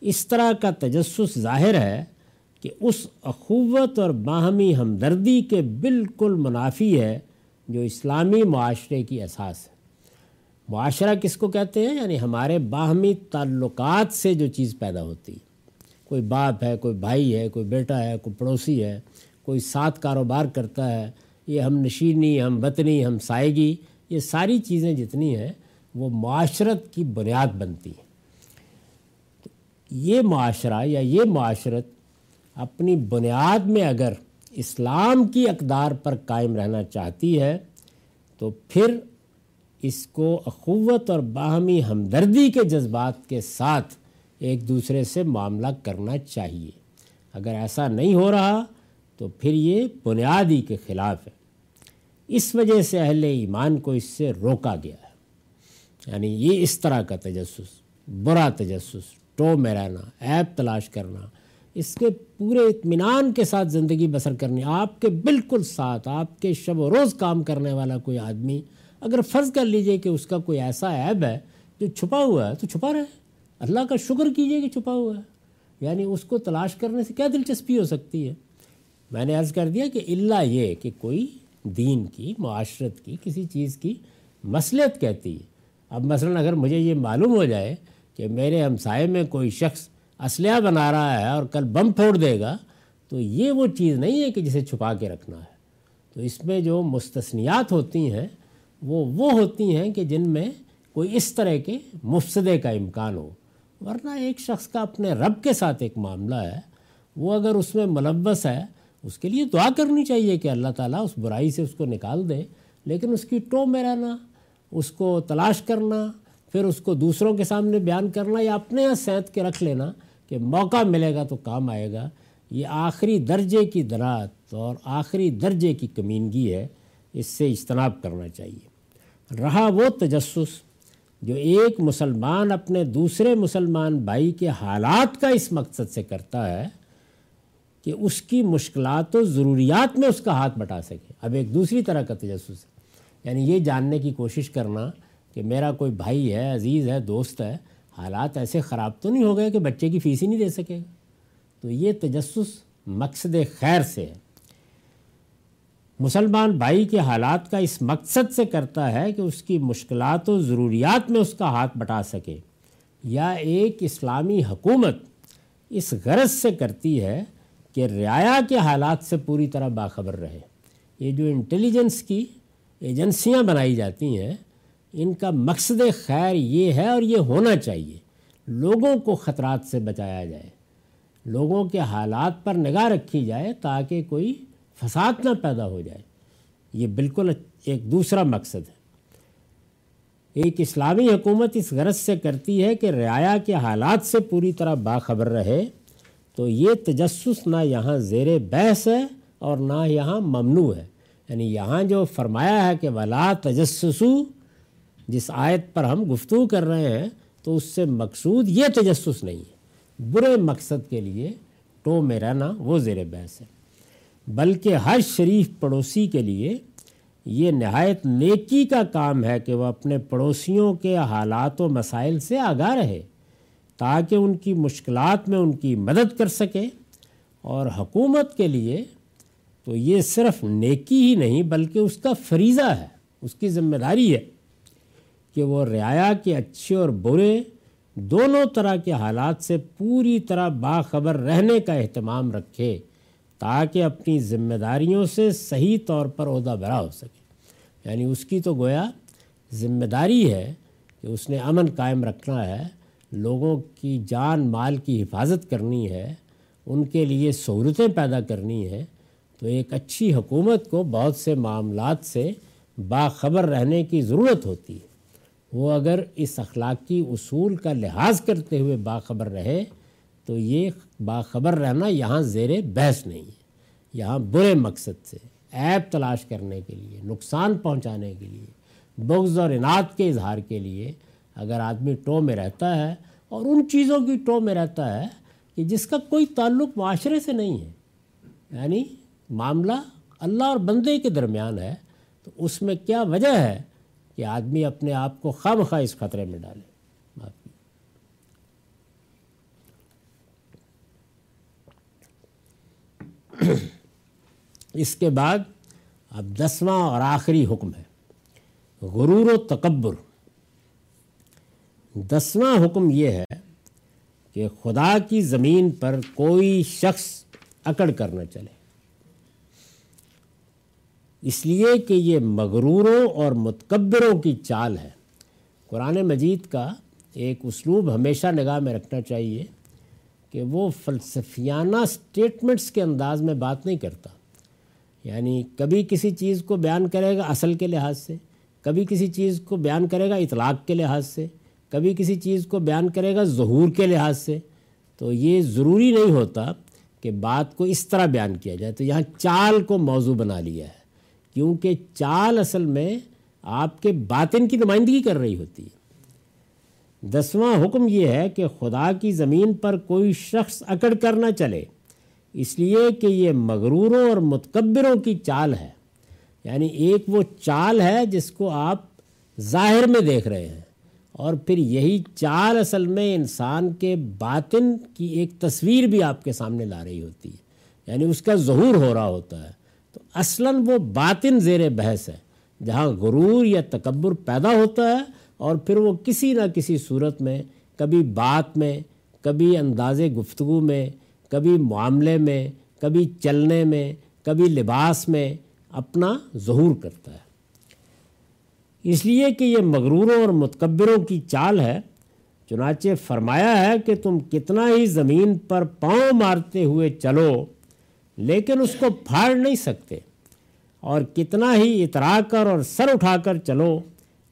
اس طرح کا تجسس ظاہر ہے کہ اس اخوت اور باہمی ہمدردی کے بالکل منافی ہے جو اسلامی معاشرے کی اساس ہے۔ معاشرہ کس کو کہتے ہیں؟ یعنی ہمارے باہمی تعلقات سے جو چیز پیدا ہوتی۔ ہے کوئی باپ ہے، کوئی بھائی ہے، کوئی بیٹا ہے، کوئی پڑوسی ہے، کوئی ساتھ کاروبار کرتا ہے، یہ ہم نشینی، ہم وطنی ہم سائیگی یہ ساری چیزیں جتنی ہیں، وہ معاشرت کی بنیاد بنتی ہیں۔ یہ معاشرہ یا یہ معاشرت اپنی بنیاد میں اگر اسلام کی اقدار پر قائم رہنا چاہتی ہے، تو پھر اس کو اخوت اور باہمی ہمدردی کے جذبات کے ساتھ ایک دوسرے سے معاملہ کرنا چاہیے۔ اگر ایسا نہیں ہو رہا، تو پھر یہ بنیادی کے خلاف ہے۔ اس وجہ سے اہل ایمان کو اس سے روکا گیا ہے۔ یعنی یہ اس طرح کا تجسس، برا تجسس ٹو میں رہنا ایپ تلاش کرنا، اس کے پورے اطمینان کے ساتھ زندگی بسر کرنی، آپ کے بالکل ساتھ، آپ کے شب و روز کام کرنے والا کوئی آدمی، اگر فرض کر لیجیے کہ اس کا کوئی ایسا ایب ہے جو چھپا ہوا ہے، تو چھپا رہے، اللہ کا شکر کیجیے کہ چھپا ہوا ہے یعنی اس کو تلاش کرنے سے کیا دلچسپی ہو سکتی ہے؟ میں نے عرض کر دیا کہ اللہ یہ کہ کوئی دین کی، معاشرت کی، کسی چیز کی مسلط کہتی ہے۔ اب مثلا اگر مجھے یہ معلوم ہو جائے کہ میرے ہمسائے میں کوئی شخص اسلحہ بنا رہا ہے اور کل بم پھوڑ دے گا، تو یہ وہ چیز نہیں ہے کہ جسے چھپا کے رکھنا ہے۔ تو اس میں جو مستثنیات ہوتی ہیں، وہ وہ ہوتی ہیں کہ جن میں کوئی اس طرح کے مفسدے کا امکان ہو۔ ورنہ ایک شخص کا اپنے رب کے ساتھ ایک معاملہ ہے، وہ اگر اس میں ملوث ہے، اس کے لیے دعا کرنی چاہیے کہ اللہ تعالیٰ اس برائی سے اس کو نکال دے، لیکن اس کی ٹو میں رہنا اس کو تلاش کرنا پھر اس کو دوسروں کے سامنے بیان کرنا یا اپنے یہاں سینت کے رکھ لینا کہ موقع ملے گا تو کام آئے گا۔ یہ آخری درجے کی درات اور آخری درجے کی کمینگی ہے۔ اس سے اجتناب کرنا چاہیے۔ رہا وہ تجسس جو ایک مسلمان اپنے دوسرے مسلمان بھائی کے حالات کا اس مقصد سے کرتا ہے کہ اس کی مشکلات و ضروریات میں اس کا ہاتھ بٹا سکے۔ اب ایک دوسری طرح کا تجسس ہے۔ یعنی یہ جاننے کی کوشش کرنا کہ میرا کوئی بھائی ہے، عزیز ہے، دوست ہے، حالات ایسے خراب تو نہیں ہو گئے کہ بچے کی فیس ہی نہیں دے سکے؟ گا تو یہ تجسس مقصد خیر سے ہے۔ مسلمان بھائی کے حالات کا اس مقصد سے کرتا ہے کہ اس کی مشکلات و ضروریات میں اس کا ہاتھ بٹا سکے۔ یا ایک اسلامی حکومت اس غرض سے کرتی ہے کہ رعایا کے حالات سے پوری طرح باخبر رہے۔ یہ جو انٹیلیجنس کی ایجنسیاں بنائی جاتی ہیں ان کا مقصد خیر یہ ہے اور یہ ہونا چاہیے۔ لوگوں کو خطرات سے بچایا جائے۔ لوگوں کے حالات پر نگاہ رکھی جائے تاکہ کوئی فساد نہ پیدا ہو جائے۔ یہ بالکل ایک دوسرا مقصد ہے۔ ایک اسلامی حکومت اس غرض سے کرتی ہے کہ رعایا کے حالات سے پوری طرح باخبر رہے، تو یہ تجسس نہ یہاں زیر بحث ہے اور نہ یہاں ممنوع ہے۔ یعنی یہاں جو فرمایا ہے کہ ولا تجسسو جس آیت پر ہم گفتگو کر رہے ہیں، تو اس سے مقصود یہ تجسس نہیں ہے۔ برے مقصد کے لیے ٹو میں رہنا وہ زیر بحث ہے۔ بلکہ ہر شریف پڑوسی کے لیے یہ نہایت نیکی کا کام ہے کہ وہ اپنے پڑوسیوں کے حالات و مسائل سے آگاہ رہے، تاکہ ان کی مشکلات میں ان کی مدد کر سکے۔ اور حکومت کے لیے تو یہ صرف نیکی ہی نہیں، بلکہ اس کا فریضہ ہے، اس کی ذمہ داری ہے۔ کہ وہ رعایا کے اچھے اور برے دونوں طرح کے حالات سے پوری طرح باخبر رہنے کا اہتمام رکھے تاکہ اپنی ذمہ داریوں سے صحیح طور پر عہدہ برا ہو سکے۔ یعنی اس کی تو گویا ذمہ داری ہے کہ اس نے امن قائم رکھنا ہے، لوگوں کی جان مال کی حفاظت کرنی ہے، ان کے لیے سہولتیں پیدا کرنی ہے تو ایک اچھی حکومت کو بہت سے معاملات سے باخبر رہنے کی ضرورت ہوتی ہے۔ وہ اگر اس اخلاقی اصول کا لحاظ کرتے ہوئے باخبر رہے، تو یہ باخبر رہنا یہاں زیر بحث نہیں ہے، یہاں برے مقصد سے، عیب تلاش کرنے کے لیے، نقصان پہنچانے کے لیے، بغض اور انعد کے اظہار کے لیے اگر آدمی ٹو میں رہتا ہے اور ان چیزوں کی ٹو میں رہتا ہے کہ جس کا کوئی تعلق معاشرے سے نہیں ہے یعنی معاملہ اللہ اور بندے کے درمیان ہے، تو اس میں کیا وجہ ہے؟ کہ آدمی اپنے آپ کو خواہ خواہ اس خطرے میں ڈالے۔ اس کے بعد اب دسواں اور آخری حکم ہے۔ غرور و تکبر۔ دسواں حکم یہ ہے کہ خدا کی زمین پر کوئی شخص اکڑ کر نہ چلے۔ اس لیے کہ یہ مغروروں اور متکبروں کی چال ہے۔ قرآن مجید کا ایک اسلوب ہمیشہ نگاہ میں رکھنا چاہیے کہ وہ فلسفیانہ سٹیٹمنٹس کے انداز میں بات نہیں کرتا۔ یعنی کبھی کسی چیز کو بیان کرے گا اصل کے لحاظ سے، کبھی کسی چیز کو بیان کرے گا اطلاق کے لحاظ سے، کبھی کسی چیز کو بیان کرے گا ظہور کے لحاظ سے۔ تو یہ ضروری نہیں ہوتا کہ بات کو اس طرح بیان کیا جائے۔ تو یہاں چال کو موضوع بنا لیا ہے۔ کیونکہ چال اصل میں آپ کے باطن کی نمائندگی کر رہی ہوتی ہے۔ دسواں حکم یہ ہے کہ خدا کی زمین پر کوئی شخص اکڑ کر نہ چلے۔ اس لیے کہ یہ مغروروں اور متکبروں کی چال ہے۔ یعنی ایک وہ چال ہے جس کو آپ ظاہر میں دیکھ رہے ہیں۔ اور پھر یہی چال اصل میں انسان کے باطن کی ایک تصویر بھی آپ کے سامنے لا رہی ہوتی ہے۔ یعنی اس کا ظہور ہو رہا ہوتا ہے۔ تو اصلاً وہ باطن زیر بحث ہے۔ جہاں غرور یا تکبر پیدا ہوتا ہے اور پھر وہ کسی نہ کسی صورت میں، کبھی بات میں، کبھی انداز گفتگو میں، کبھی معاملے میں، کبھی چلنے میں، کبھی لباس میں اپنا ظہور کرتا ہے۔ اس لیے کہ یہ مغروروں اور متکبروں کی چال ہے۔ چنانچہ فرمایا ہے کہ تم کتنا ہی زمین پر پاؤں مارتے ہوئے چلو لیکن اس کو پھاڑ نہیں سکتے۔ اور کتنا ہی اترا کر اور سر اٹھا کر چلو،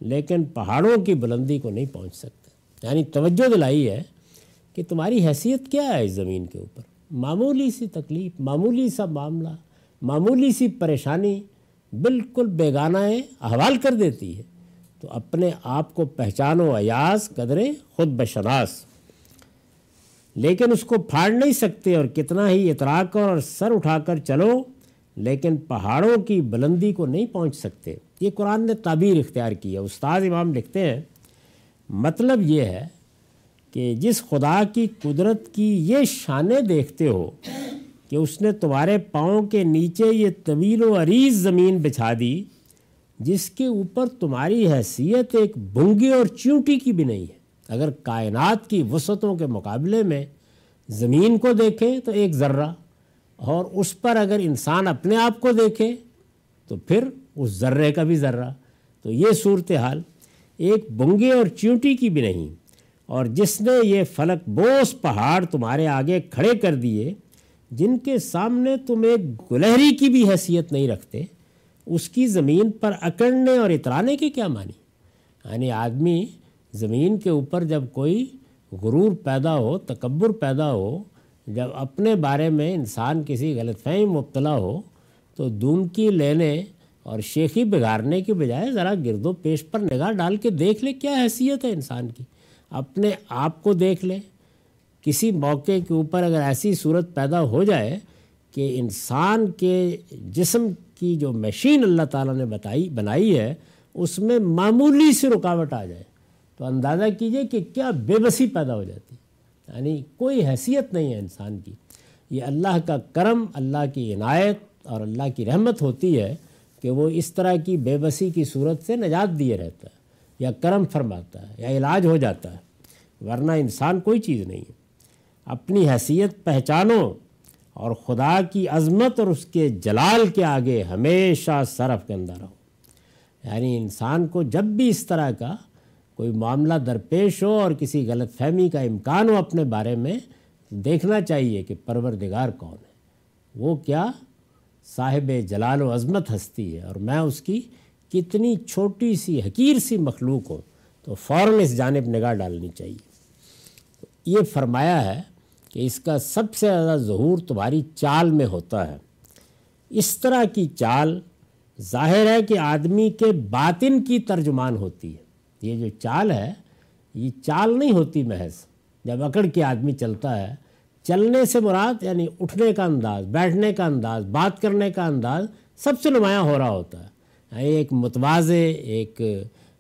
لیکن پہاڑوں کی بلندی کو نہیں پہنچ سکتے۔ یعنی توجہ دلائی ہے کہ تمہاری حیثیت کیا ہے اس زمین کے اوپر؟ معمولی سی تکلیف، معمولی سا معاملہ، معمولی سی پریشانی بالکل بیگانہ احوال کر دیتی ہے۔ تو اپنے آپ کو پہچانو ایاز قدرے خود بشناس۔ لیکن اس کو پھاڑ نہیں سکتے اور کتنا ہی اترا کر اور سر اٹھا کر چلو، لیکن پہاڑوں کی بلندی کو نہیں پہنچ سکتے۔ یہ قرآن نے تعبیر اختیار کی ہے۔ استاد امام لکھتے ہیں مطلب یہ ہے کہ جس خدا کی قدرت کی یہ شانیں دیکھتے ہو کہ اس نے تمہارے پاؤں کے نیچے یہ طویل و عریض زمین بچھا دی، جس کے اوپر تمہاری حیثیت ایک بنگی اور چونٹی کی بھی نہیں ہے۔ اگر کائنات کی وسعتوں کے مقابلے میں زمین کو دیکھیں تو ایک ذرہ، اور اس پر اگر انسان اپنے آپ کو دیکھے تو پھر اس ذرے کا بھی ذرہ۔ تو یہ صورتحال ایک بنگے اور چونٹی کی بھی نہیں، اور جس نے یہ فلک بوس پہاڑ تمہارے آگے کھڑے کر دیے، جن کے سامنے تم ایک گلہری کی بھی حیثیت نہیں رکھتے، اس کی زمین پر اکڑنے اور اترانے کے کیا معنی؟ یعنی آدمی زمین کے اوپر جب کوئی غرور پیدا ہو، تکبر پیدا ہو، جب اپنے بارے میں انسان کسی غلط فہمی مبتلا ہو، تو دون کی لینے اور شیخی بگارنے کے بجائے ذرا گرد و پیش پر نگاہ ڈال کے دیکھ لے کیا حیثیت ہے انسان کی۔ اپنے آپ کو دیکھ لے۔ کسی موقع کے اوپر اگر ایسی صورت پیدا ہو جائے کہ انسان کے جسم کی جو مشین اللہ تعالیٰ نے بتائی، بنائی ہے، اس میں معمولی سی رکاوٹ آ جائے۔ تو اندازہ کیجیے کہ کیا بے بسی پیدا ہو جاتی یعنی کوئی حیثیت نہیں ہے انسان کی۔ یہ اللہ کا کرم، اللہ کی عنایت اور اللہ کی رحمت ہوتی ہے کہ وہ اس طرح کی بے بسی کی صورت سے نجات دیے رہتا ہے یا کرم فرماتا ہے یا علاج ہو جاتا ہے۔ ورنہ انسان کوئی چیز نہیں ہے۔ اپنی حیثیت پہچانو اور خدا کی عظمت اور اس کے جلال کے آگے ہمیشہ صرف کے اندر رہو۔ یعنی انسان کو جب بھی اس طرح کا کوئی معاملہ درپیش ہو اور کسی غلط فہمی کا امکان ہو اپنے بارے میں، دیکھنا چاہیے کہ پروردگار کون ہے۔ وہ کیا صاحب جلال و عظمت ہستی ہے اور میں اس کی کتنی چھوٹی سی، حقیر سی مخلوق ہوں۔ تو فوراً اس جانب نگاہ ڈالنی چاہیے۔ یہ فرمایا ہے کہ اس کا سب سے زیادہ ظہور تمہاری چال میں ہوتا ہے۔ اس طرح کی چال ظاہر ہے کہ آدمی کے باطن کی ترجمان ہوتی ہے۔ یہ جو چال ہے، یہ چال نہیں ہوتی محض۔ جب اکڑ کے آدمی چلتا ہے، چلنے سے مراد یعنی اٹھنے کا انداز، بیٹھنے کا انداز، بات کرنے کا انداز سب سے نمایاں ہو رہا ہوتا ہے۔ یعنی ایک متوازے، ایک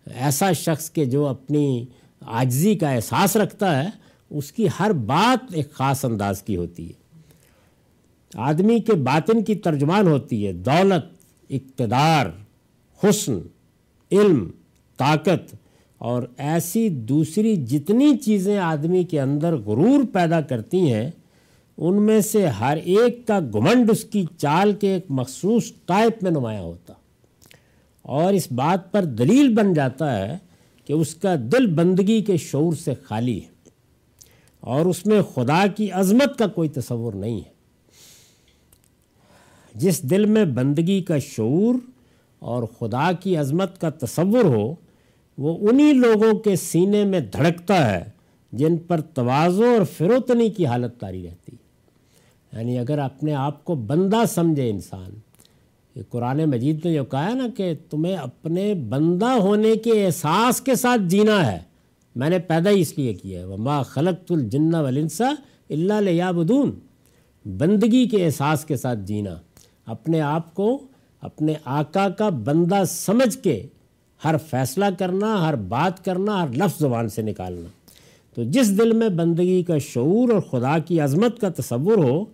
ایسا شخص کے جو اپنی عاجزی کا احساس رکھتا ہے، اس کی ہر بات ایک خاص انداز کی ہوتی ہے۔ آدمی کے باطن کی ترجمان ہوتی ہے۔ دولت، اقتدار، حسن، علم، طاقت اور ایسی دوسری جتنی چیزیں آدمی کے اندر غرور پیدا کرتی ہیں، ان میں سے ہر ایک کا گمنڈ اس کی چال کے ایک مخصوص ٹائپ میں نمایاں ہوتا۔ اور اس بات پر دلیل بن جاتا ہے کہ اس کا دل بندگی کے شعور سے خالی ہے اور اس میں خدا کی عظمت کا کوئی تصور نہیں ہے۔ جس دل میں بندگی کا شعور اور خدا کی عظمت کا تصور ہو وہ انہی لوگوں کے سینے میں دھڑکتا ہے جن پر توازو اور فروتنی کی حالت تاری رہتی۔ ہے یعنی اگر اپنے آپ کو بندہ سمجھے انسان، یہ قرآن مجید نے جو کہا ہے نا کہ تمہیں اپنے بندہ ہونے کے احساس کے ساتھ جینا ہے، میں نے پیدا ہی اس لیے کیا ہے۔ وما خلق الجن ولنسا اللہ لیابدون بندگی کے احساس کے ساتھ جینا، اپنے آپ کو، اپنے آقا کا بندہ سمجھ کے ہر فیصلہ کرنا، ہر بات کرنا، ہر لفظ زبان سے نکالنا۔ تو جس دل میں بندگی کا شعور اور خدا کی عظمت کا تصور ہو،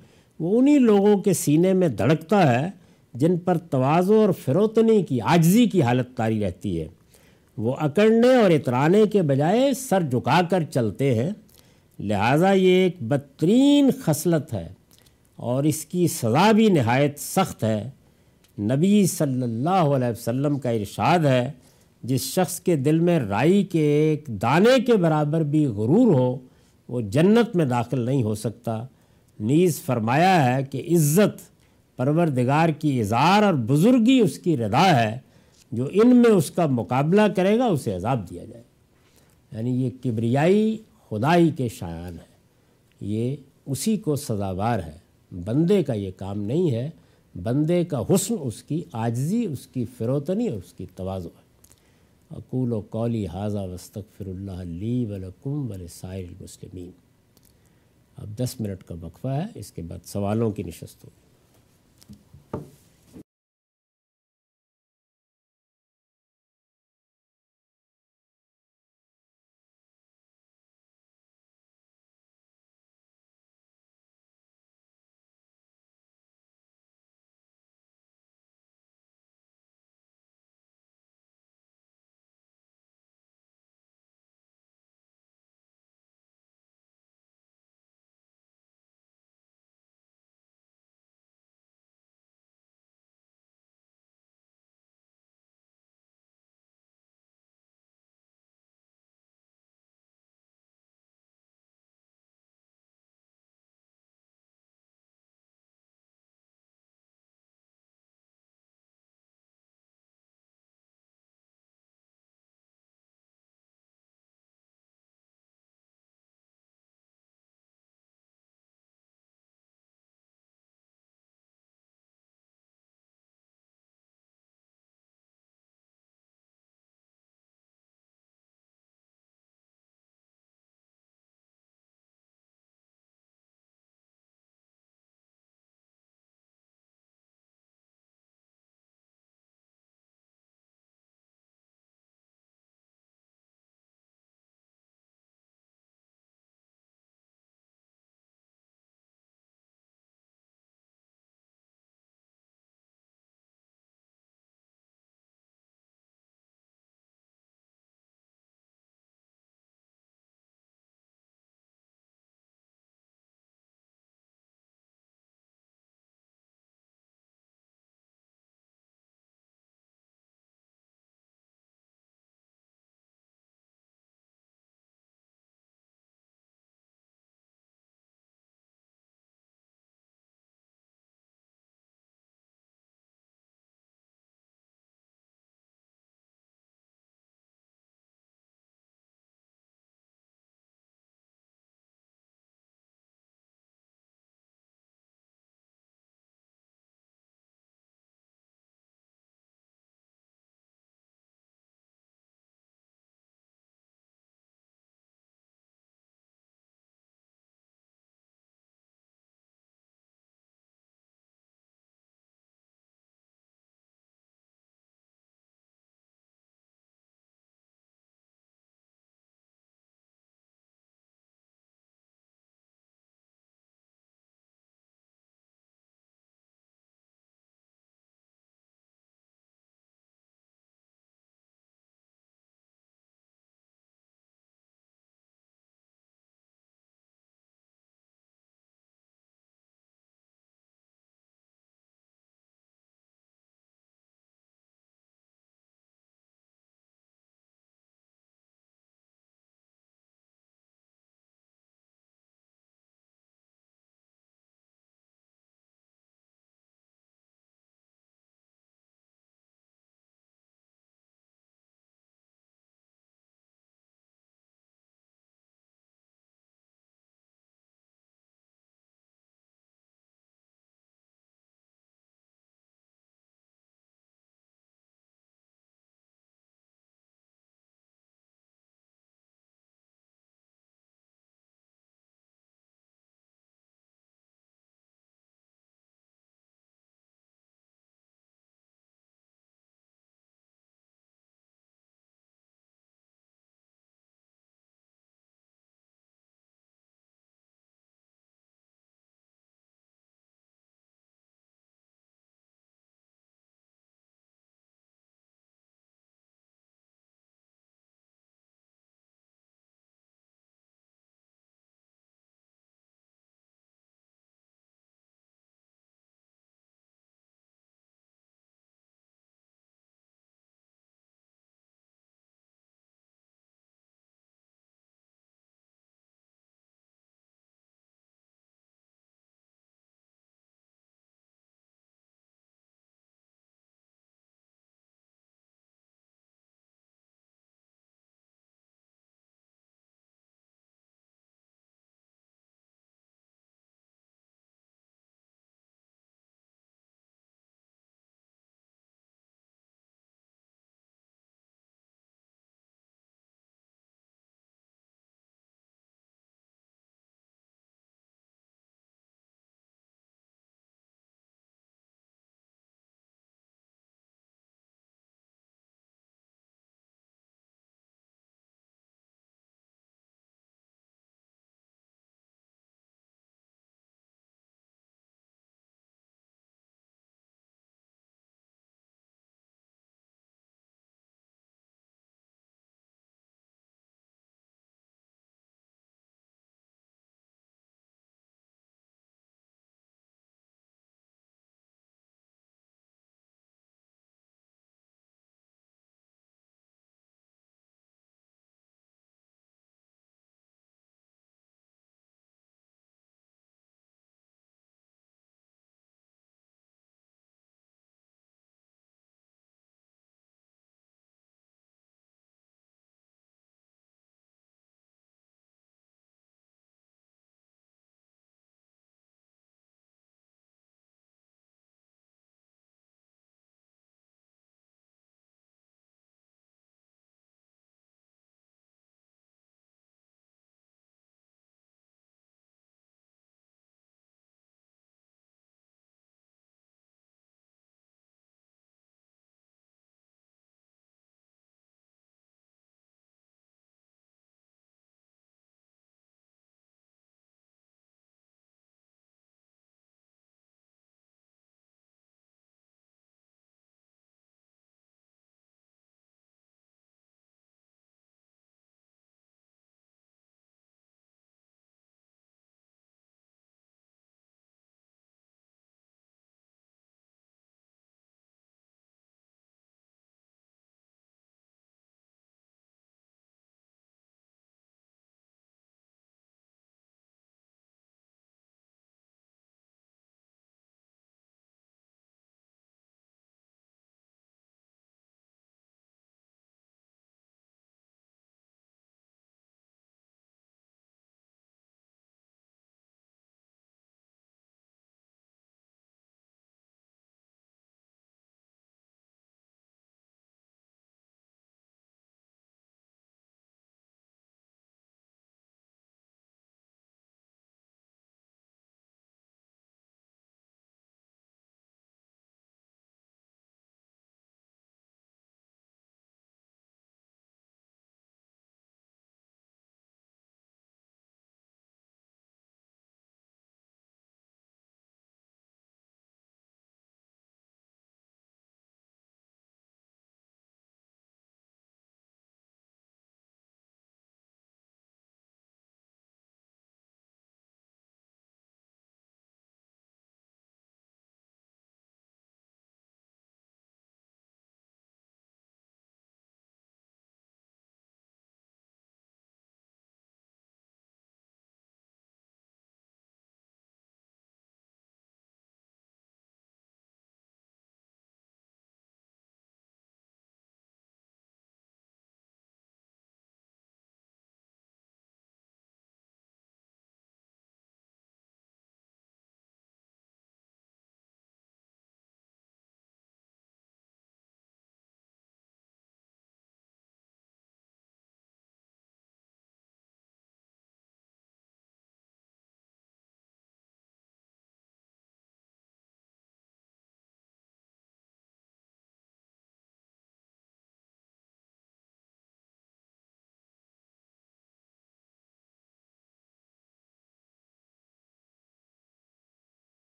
وہ انہی لوگوں کے سینے میں دھڑکتا ہے جن پر توازو اور فروتنی کی عاجزی کی حالت تاری رہتی ہے۔ وہ اکڑنے اور اترانے کے بجائے سر جھکا کر چلتے ہیں۔ لہٰذا یہ ایک بدترین خصلت ہے اور اس کی سزا بھی نہایت سخت ہے۔ نبی صلی اللہ علیہ وسلم کا ارشاد ہے جس شخص کے دل میں رائی کے ایک دانے کے برابر بھی غرور ہو، وہ جنت میں داخل نہیں ہو سکتا۔ نیز فرمایا ہے کہ عزت پروردگار کی اظہار اور بزرگی اس کی ردا ہے، جو ان میں اس کا مقابلہ کرے گا، اسے عذاب دیا جائے۔ یعنی یہ کبریائی خدائی کے شایان ہے۔ یہ اسی کو سزاوار ہے۔ بندے کا یہ کام نہیں ہے۔ بندے کا حسن اس کی، عاجزی اس کی، فروتنی اور اس کی توازو ہے اقول و قولی حاضہ وسطر اللہ لی ولکم ولسائر المسلمین۔ اب دس منٹ کا وقفہ ہے، اس کے بعد سوالوں کی نشست ہوگی۔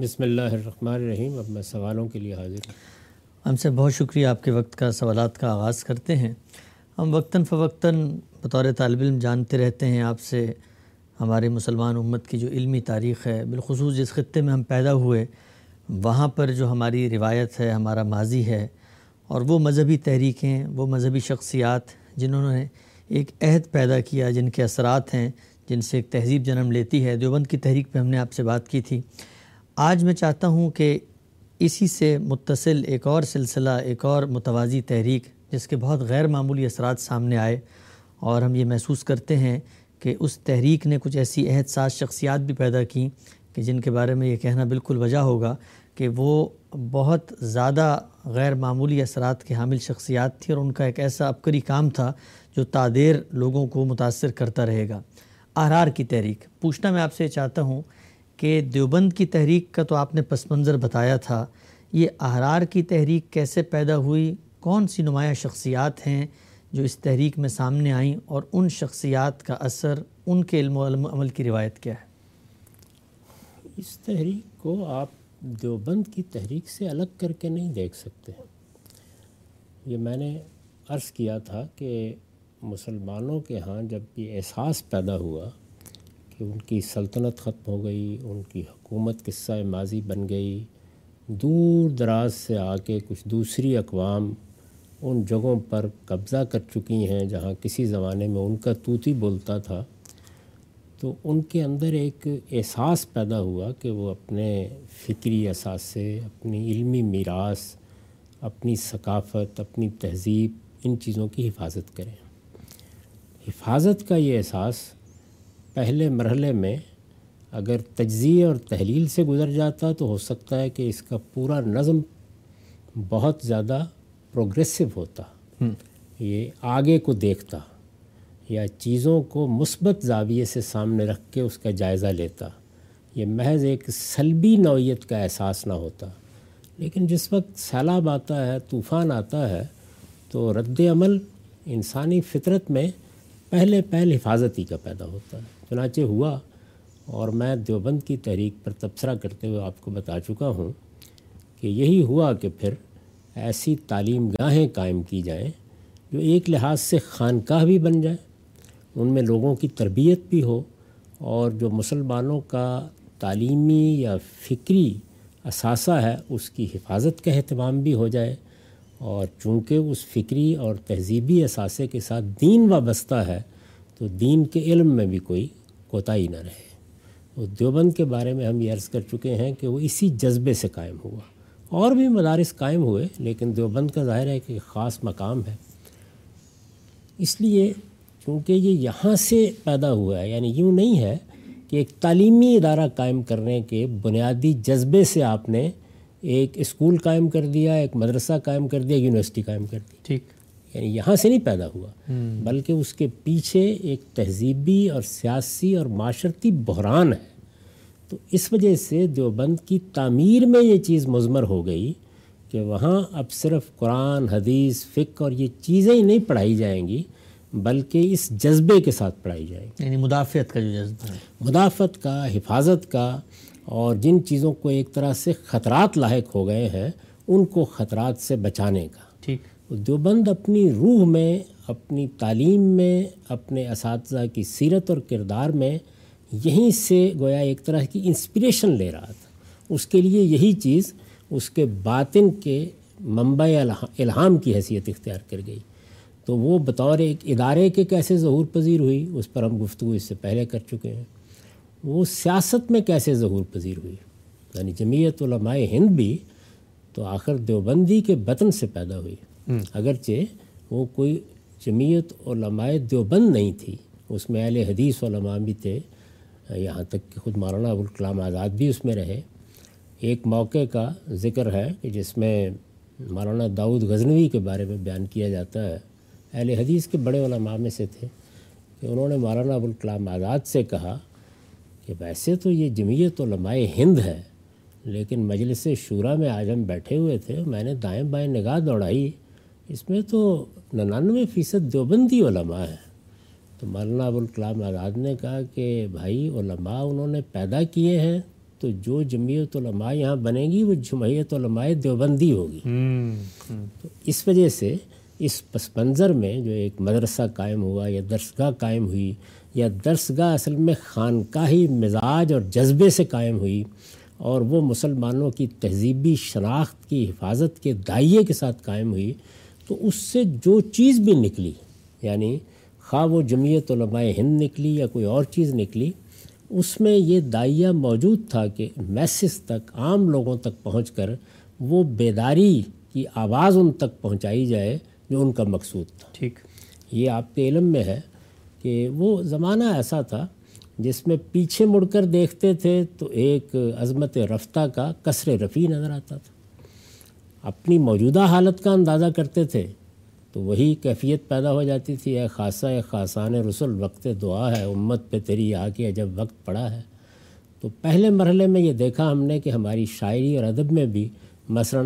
بسم اللہ الرحمن الرحیم. اب میں سوالوں کے لیے حاضر ہوں. ہم سے بہت شکریہ آپ کے وقت کا سوالات کا آغاز کرتے ہیں. ہم وقتاً فوقتاً بطور طالب علم جانتے رہتے ہیں آپ سے ہمارے مسلمان امت کی جو علمی تاریخ ہے. بالخصوص جس خطے میں ہم پیدا ہوئے، وہاں پر جو ہماری روایت ہے، ہمارا ماضی ہے، اور وہ مذہبی تحریکیں، وہ مذہبی شخصیات جنہوں نے ایک عہد پیدا کیا، جن کے اثرات ہیں، جن سے ایک تہذیب جنم لیتی ہے. دیوبند کی تحریک پہ ہم نے آپ سے بات کی تھی. آج میں چاہتا ہوں کہ اسی سے متصل ایک اور سلسلہ، ایک اور متوازی تحریک، جس کے بہت غیر معمولی اثرات سامنے آئے اور ہم یہ محسوس کرتے ہیں کہ اس تحریک نے کچھ ایسی عہد ساز شخصیات بھی پیدا کیں کہ جن کے بارے میں یہ کہنا بالکل وجہ ہوگا کہ وہ بہت زیادہ غیر معمولی اثرات کے حامل شخصیات تھی اور ان کا ایک ایسا عبقری کام تھا جو تادیر لوگوں کو متاثر کرتا رہے گا۔ آرار کی تحریک۔ پوچھنا میں آپ سے چاہتا ہوں کہ دیوبند کی تحریک کا تو آپ نے پس منظر بتایا تھا، یہ احرار کی تحریک کیسے پیدا ہوئی؟ کون سی نمایاں شخصیات ہیں جو اس تحریک میں سامنے آئیں اور ان شخصیات کا اثر ان کے علم و عمل کی روایت کیا ہے؟ اس تحریک کو آپ دیوبند کی تحریک سے الگ کر کے نہیں دیکھ سکتے۔ یہ میں نے عرض کیا تھا کہ مسلمانوں کے ہاں جب یہ احساس پیدا ہوا کہ ان کی سلطنت ختم ہو گئی، ان کی حکومت قصہ ماضی بن گئی۔ دور دراز سے آ کے کچھ دوسری اقوام ان جگہوں پر قبضہ کر چکی ہیں جہاں کسی زمانے میں ان کا توتی بولتا تھا۔ تو ان کے اندر ایک احساس پیدا ہوا کہ وہ اپنے فکری اثاثے اپنی علمی میراث، اپنی ثقافت، اپنی تہذیب ان چیزوں کی حفاظت کریں۔ حفاظت کا یہ احساس پہلے مرحلے میں اگر تجزیے اور تحلیل سے گزر جاتا تو ہو سکتا ہے کہ اس کا پورا نظم بہت زیادہ پروگریسو ہوتا یہ آگے کو دیکھتا یا چیزوں کو مثبت زاویے سے سامنے رکھ کے اس کا جائزہ لیتا یہ محض ایک سلبی نوعیت کا احساس نہ ہوتا۔ لیکن جس وقت سیلاب آتا ہے طوفان آتا ہے تو رد عمل انسانی فطرت میں پہلے پہل حفاظتی کا پیدا ہوتا ہے۔ چنانچہ ہوا اور میں دیوبند کی تحریک پر تبصرہ کرتے ہوئے آپ کو بتا چکا ہوں کہ یہی ہوا کہ پھر ایسی تعلیم گاہیں قائم کی جائیں جو ایک لحاظ سے خانقاہ بھی بن جائیں، ان میں لوگوں کی تربیت بھی ہو اور جو مسلمانوں کا تعلیمی یا فکری اثاثہ ہے، اس کی حفاظت کا اہتمام بھی ہو جائے اور چونکہ اس فکری اور تہذیبی اثاثے کے ساتھ دین وابستہ ہے، تو دین کے علم میں بھی کوئی کوتاہی نہ رہے۔ وہ دیوبند کے بارے میں ہم یہ عرض کر چکے ہیں کہ وہ اسی جذبے سے قائم ہوا۔ اور بھی مدارس قائم ہوئے، لیکن دیوبند کا ظاہر ہے کہ خاص مقام ہے۔ اس لیے چونکہ یہ یہاں سے پیدا ہوا ہے یعنی یوں نہیں ہے کہ ایک تعلیمی ادارہ قائم کرنے کے بنیادی جذبے سے آپ نے ایک اسکول قائم کر دیا، ایک مدرسہ قائم کر دیا، یونیورسٹی قائم کر دی۔ ٹھیک۔ یعنی یہاں سے نہیں پیدا ہوا بلکہ اس کے پیچھے ایک تہذیبی اور سیاسی اور معاشرتی بحران ہے۔ تو اس وجہ سے دیوبند کی تعمیر میں یہ چیز مضمر ہو گئی کہ وہاں اب صرف قرآن حدیث فقہ اور یہ چیزیں ہی نہیں پڑھائی جائیں گی بلکہ اس جذبے کے ساتھ پڑھائی جائیں گی۔ یعنی مدافعت کا جو جذبہ ہے۔ مدافعت کا حفاظت کا اور جن چیزوں کو ایک طرح سے خطرات لاحق ہو گئے ہیں ان کو خطرات سے بچانے کا۔ ٹھیک۔ دیوبند اپنی روح میں، اپنی تعلیم میں، اپنے اساتذہ کی سیرت اور کردار میں یہیں سے گویا ایک طرح کی انسپریشن لے رہا تھا۔ اس کے لیے یہی چیز اس کے باطن کے منبع الہام کی حیثیت اختیار کر گئی۔ تو وہ بطور ایک ادارے کے کیسے ظہور پذیر ہوئی، اس پر ہم گفتگو اس سے پہلے کر چکے ہیں۔ وہ سیاست میں کیسے ظہور پذیر ہوئی؟ یعنی جمعیت علماء ہند بھی تو آخر دیوبندی کے بطن سے پیدا ہوئی۔ اگرچہ وہ کوئی جمعیت علماء دیوبند نہیں تھی، اس میں اہل حدیث علماء بھی تھے، یہاں تک کہ خود مولانا ابوالکلام آزاد بھی اس میں رہے۔ ایک موقع کا ذکر ہے کہ جس میں مولانا داؤد غزنوی کے بارے میں بیان کیا جاتا ہے۔ اہل حدیث کے بڑے علماء میں سے تھے۔ کہ انہوں نے مولانا ابوالکلام آزاد سے کہا کہ ویسے تو یہ جمعیت علماء ہند ہے، لیکن مجلس شورا میں آج ہم بیٹھے ہوئے تھے، میں نے دائیں بائیں نگاہ دوڑائی۔ اس میں تو ننانوے فیصد دیوبندی علماء ہیں۔ تو مولانا ابوالکلام آزاد نے کہا کہ بھائی علماء انہوں نے پیدا کیے ہیں تو جو جمعیت علماء یہاں بنے گی وہ جمعیت علماء دیوبندی ہوگی۔ تو اس وجہ سے اس پس منظر میں جو ایک مدرسہ قائم ہوا یا درسگاہ قائم ہوئی یا درسگاہ اصل میں خانقاہی مزاج اور جذبے سے قائم ہوئی اور وہ مسلمانوں کی تہذیبی شناخت کی حفاظت کے دائیے کے ساتھ قائم ہوئی تو اس سے جو چیز بھی نکلی یعنی خواہ وہ جمعیت علماء ہند نکلی یا کوئی اور چیز نکلی اس میں یہ دائیہ موجود تھا کہ میسز تک عام لوگوں تک پہنچ کر وہ بیداری کی آواز ان تک پہنچائی جائے جو ان کا مقصود تھا۔ ٹھیک۔ یہ آپ کے علم میں ہے کہ وہ زمانہ ایسا تھا جس میں پیچھے مڑ کر دیکھتے تھے تو ایک عظمت رفتہ کا کثر رفیع نظر آتا تھا۔ اپنی موجودہ حالت کا اندازہ کرتے تھے، تو وہی کیفیت پیدا ہو جاتی تھی۔ اے خاصہ، اے خاصان رسول، وقت دعا ہے، امت پہ تیری آ کے جب وقت پڑا ہے۔ تو پہلے مرحلے میں یہ دیکھا ہم نے کہ ہماری شاعری اور ادب میں بھی مثلا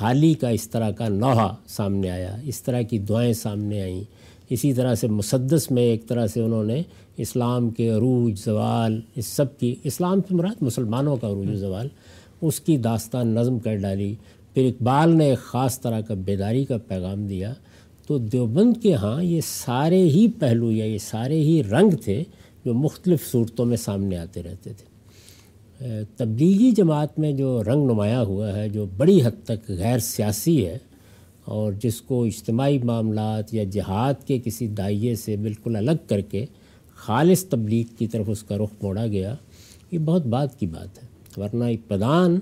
حالی کا اس طرح کا نوحہ سامنے آیا، اس طرح کی دعائیں سامنے آئیں۔ اسی طرح سے مسدس میں ایک طرح سے انہوں نے اسلام کے عروج، زوال، اس سب کی، اسلام سے مراد مسلمانوں کا عروج زوال، اس کی داستان نظم کر ڈالی۔ پھر اقبال نے ایک خاص طرح کا بیداری کا پیغام دیا تو دیوبند کے ہاں یہ سارے ہی پہلو یا یہ سارے ہی رنگ تھے جو مختلف صورتوں میں سامنے آتے رہتے تھے۔ تبلیغی جماعت میں جو رنگ نمایاں ہوا ہے، جو بڑی حد تک غیر سیاسی ہے اور جس کو اجتماعی معاملات یا جہاد کے کسی دائیے سے بالکل الگ کر کے خالص تبلیغ کی طرف اس کا رخ موڑا گیا، یہ بہت بات کی بات ہے۔ ورنہ ابتدان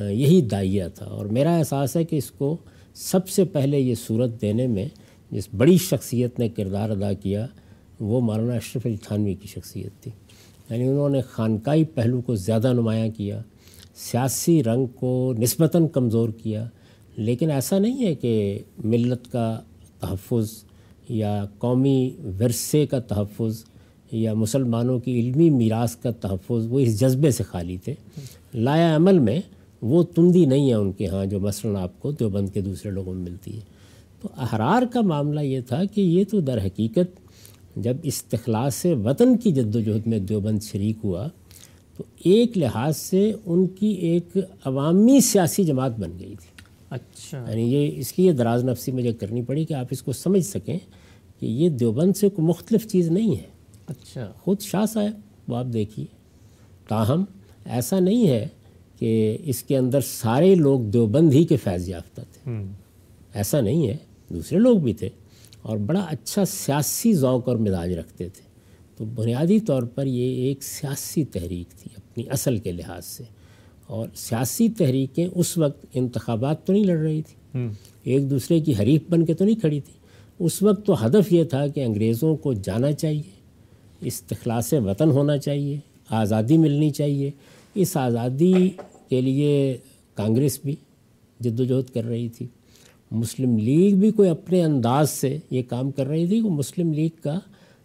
یہی دائیہ تھا۔ اور میرا احساس ہے کہ اس کو سب سے پہلے یہ صورت دینے میں جس بڑی شخصیت نے کردار ادا کیا، وہ مولانا اشرف علی تھانوی کی شخصیت تھی۔ یعنی انہوں نے خانقائی پہلو کو زیادہ نمایاں کیا، سیاسی رنگ کو نسبتاً کمزور کیا۔ لیکن ایسا نہیں ہے کہ ملت کا تحفظ یا قومی ورثے کا تحفظ یا مسلمانوں کی علمی میراث کا تحفظ وہ اس جذبے سے خالی تھے۔ لایا عمل میں وہ تندی نہیں ہے ان کے ہاں جو مثلاً آپ کو دیوبند کے دوسرے لوگوں میں ملتی ہے۔ تو احرار کا معاملہ یہ تھا کہ یہ تو در حقیقت جب استخلاص وطن کی جد و جہد میں دیوبند شریک ہوا تو ایک لحاظ سے ان کی ایک عوامی سیاسی جماعت بن گئی تھی۔ اچھا۔ یعنی یہ اس لیے دراز نفسی مجھے کرنی پڑی کہ آپ اس کو سمجھ سکیں کہ یہ دیوبند سے کوئی مختلف چیز نہیں ہے۔ اچھا۔ خود شاہ صاحب وہ آپ دیکھیے تاہم ایسا نہیں ہے کہ اس کے اندر سارے لوگ دیوبند ہی کے فیض یافتہ تھے۔ ایسا نہیں ہے دوسرے لوگ بھی تھے اور بڑا اچھا سیاسی ذوق اور مزاج رکھتے تھے۔ تو بنیادی طور پر یہ ایک سیاسی تحریک تھی اپنی اصل کے لحاظ سے۔ اور سیاسی تحریکیں اس وقت انتخابات تو نہیں لڑ رہی تھی ایک دوسرے کی حریف بن کے تو نہیں کھڑی تھی اس وقت تو ہدف یہ تھا کہ انگریزوں کو جانا چاہیے استخلاص وطن ہونا چاہیے آزادی ملنی چاہیے۔ اس آزادی کے لیے کانگریس بھی جد و جہد کر رہی تھی۔ مسلم لیگ بھی کوئی اپنے انداز سے یہ کام کر رہی تھی کہ مسلم لیگ کا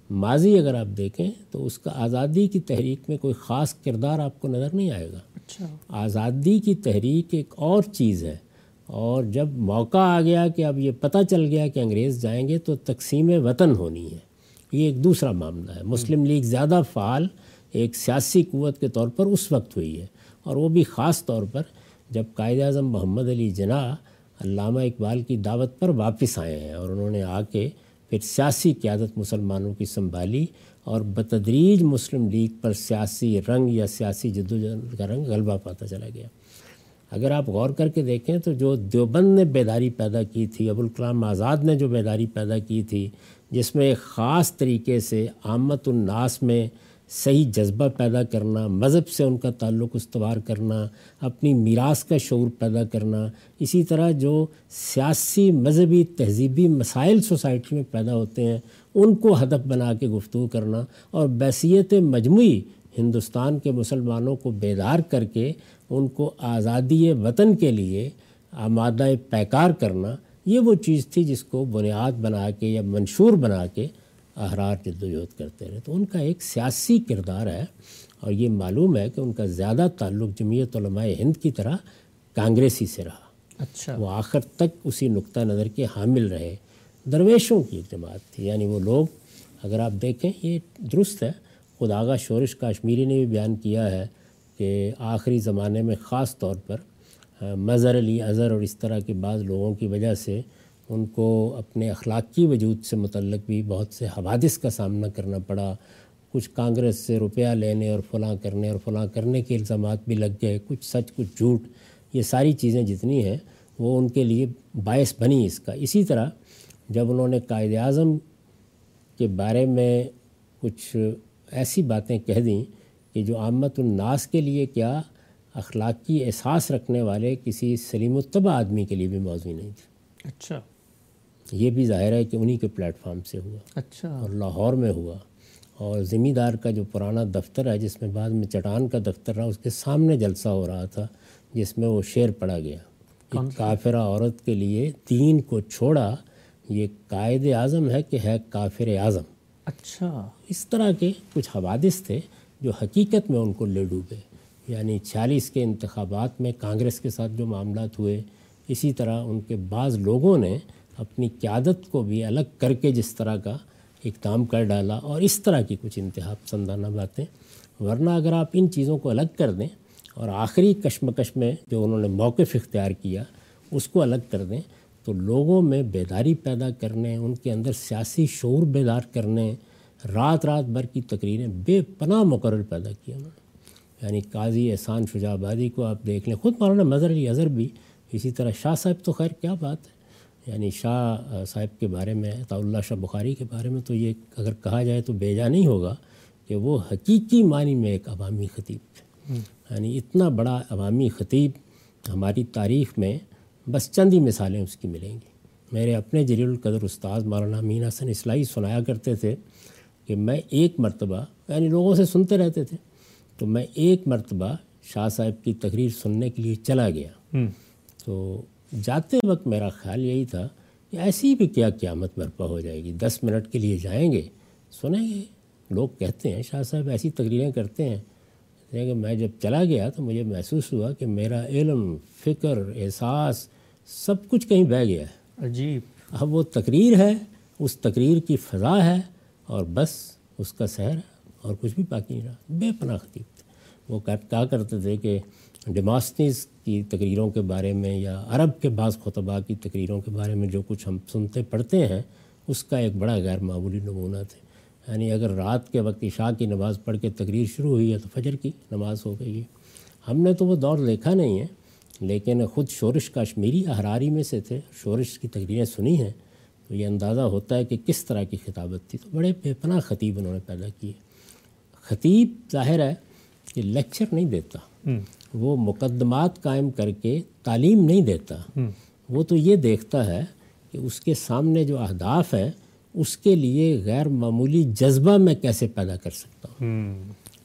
ماضی اگر آپ دیکھیں تو اس کا آزادی کی تحریک میں کوئی خاص کردار آپ کو نظر نہیں آئے گا۔ اچھا۔ آزادی کی تحریک ایک اور چیز ہے۔ اور جب موقع آ گیا کہ اب یہ پتہ چل گیا کہ انگریز جائیں گے تو تقسیم وطن ہونی ہے۔ یہ ایک دوسرا معاملہ ہے۔ مسلم لیگ زیادہ فعال ایک سیاسی قوت کے طور پر اس وقت ہوئی ہے۔ اور وہ بھی خاص طور پر جب قائد اعظم محمد علی جناح علامہ اقبال کی دعوت پر واپس آئے ہیں اور انہوں نے آ کے پھر سیاسی قیادت مسلمانوں کی سنبھالی اور بتدریج مسلم لیگ پر سیاسی رنگ یا سیاسی جدوجہد کا رنگ غلبہ پاتا چلا گیا۔ اگر آپ غور کر کے دیکھیں تو جو دیوبند نے بیداری پیدا کی تھی ابوالکلام آزاد نے جو بیداری پیدا کی تھی، جس میں ایک خاص طریقے سے آمت الناس میں صحیح جذبہ پیدا کرنا، مذہب سے ان کا تعلق استوار کرنا، اپنی میراث کا شعور پیدا کرنا، اسی طرح جو سیاسی، مذہبی، تہذیبی مسائل سوسائٹی میں پیدا ہوتے ہیں، ان کو ہدف بنا کے گفتگو کرنا اور بیسیت مجموعی ہندوستان کے مسلمانوں کو بیدار کر کے ان کو آزادی وطن کے لیے آمادہ پیکار کرنا، یہ وہ چیز تھی جس کو بنیاد بنا کے یا منشور بنا کے احرار جد وجہد کرتے رہے۔ تو ان کا ایک سیاسی کردار ہے اور یہ معلوم ہے کہ ان کا زیادہ تعلق جمعیت علماء ہند کی طرح کانگریسی سے رہا۔ اچھا۔ وہ آخر تک اسی نقطہ نظر کے حامل رہے۔ درویشوں کی ایک جماعت تھی یعنی وہ لوگ اگر آپ دیکھیں یہ درست ہے۔ خود آغا شورش کاشمیری نے بھی بیان کیا ہے کہ آخری زمانے میں خاص طور پر مظہر علی اظہر اور اس طرح کے بعض لوگوں کی وجہ سے ان کو اپنے اخلاقی وجود سے متعلق بھی بہت سے حوادث کا سامنا کرنا پڑا۔ کچھ کانگریس سے روپیہ لینے اور فلاں کرنے اور فلاں کرنے کے الزامات بھی لگ گئے۔ کچھ سچ، کچھ جھوٹ، یہ ساری چیزیں جتنی ہیں، وہ ان کے لیے باعث بنی اس کا۔ اسی طرح جب انہوں نے قائد اعظم کے بارے میں کچھ ایسی باتیں کہہ دیں کہ جو عامت الناس کے لیے کیا اخلاقی احساس رکھنے والے کسی سلیم الطبع آدمی کے لیے بھی موضوع نہیں تھی۔ اچھا۔ یہ بھی ظاہر ہے کہ انہی کے پلیٹ فارم سے ہوا اچھا۔ اور لاہور میں ہوا اور ذمہ دار کا جو پرانا دفتر ہے جس میں بعد میں چٹان کا دفتر رہا اس کے سامنے جلسہ ہو رہا تھا جس میں وہ شعر پڑا گیا۔ ایک کافرہ عورت کے لیے دین کو چھوڑا یہ قائد اعظم ہے کہ ہے کافر اعظم۔ اچھا۔ اس طرح کے کچھ حوادث تھے جو حقیقت میں ان کو لے ڈوبے۔ یعنی چھیالیس کے انتخابات میں کانگریس کے ساتھ جو معاملات ہوئے اسی طرح ان کے بعض لوگوں نے اپنی قیادت کو بھی الگ کر کے جس طرح کا اقدام کر ڈالا اور اس طرح کی کچھ انتہا پسندانہ باتیں۔ ورنہ اگر آپ ان چیزوں کو الگ کر دیں اور آخری کشمکش میں جو انہوں نے موقف اختیار کیا اس کو الگ کر دیں تو لوگوں میں بیداری پیدا کرنے، ان کے اندر سیاسی شعور بیدار کرنے، رات رات بھر کی تقریریں بے پناہ مقرر پیدا کیا انہوں نے۔ یعنی قاضی احسان شجاع آبادی کو آپ دیکھ لیں، خود مولانا مظہر علی اظہر بھی اسی طرح شاہ صاحب تو خیر، کیا بات ہے؟ یعنی شاہ صاحب کے بارے میں عطا اللہ شاہ بخاری کے بارے میں تو یہ اگر کہا جائے تو بیجا نہیں ہوگا کہ وہ حقیقی معنی میں ایک عوامی خطیب تھے۔ یعنی اتنا بڑا عوامی خطیب ہماری تاریخ میں بس چند ہی مثالیں اس کی ملیں گی۔ میرے اپنے جلیل القدر استاد مولانا امین حسن اصلاحی سنایا کرتے تھے کہ میں ایک مرتبہ یعنی لوگوں سے سنتے رہتے تھے تو میں ایک مرتبہ شاہ صاحب کی تقریر سننے کے لیے چلا گیا۔ تو جاتے وقت میرا خیال یہی تھا کہ ایسی بھی کیا قیامت برپا ہو جائے گی۔ دس منٹ کے لیے جائیں گے۔ سنیں گے۔ لوگ کہتے ہیں شاہ صاحب ایسی تقریریں کرتے ہیں۔ کہ میں جب چلا گیا تو مجھے محسوس ہوا کہ میرا علم فکر احساس سب کچھ کہیں بہہ گیا۔ ہے عجیب۔ اب وہ تقریر ہے اس تقریر کی فضا ہے اور بس اس کا سحر ہے اور کچھ بھی باقی نہیں رہا۔ بے پناہ خطیب تھے۔ وہ کہا کرتے تھے کہ ڈیماسٹیز کی تقریروں کے بارے میں یا عرب کے بعض خطبہ کی تقریروں کے بارے میں جو کچھ ہم سنتے، پڑھتے ہیں، اس کا ایک بڑا غیر معمولی نمونہ تھے۔ یعنی اگر رات کے وقت عشاء کی نماز پڑھ کے تقریر شروع ہوئی ہے تو فجر کی نماز ہو گئی ہے۔ ہم نے تو وہ دور دیکھا نہیں ہے، لیکن خود شورش کشمیری احراری میں سے تھے، شورش کی تقریریں سنی ہیں۔ تو یہ اندازہ ہوتا ہے کہ کس طرح کی خطابت تھی۔ تو بڑے بے پناہ خطیب انہوں نے پیدا کیے۔ خطیب ظاہر ہے کہ لیکچر نہیں دیتا۔ وہ مقدمات قائم کر کے تعلیم نہیں دیتا وہ تو یہ دیکھتا ہے کہ اس کے سامنے جو اہداف ہے اس کے لیے غیر معمولی جذبہ میں کیسے پیدا کر سکتا ہوں؟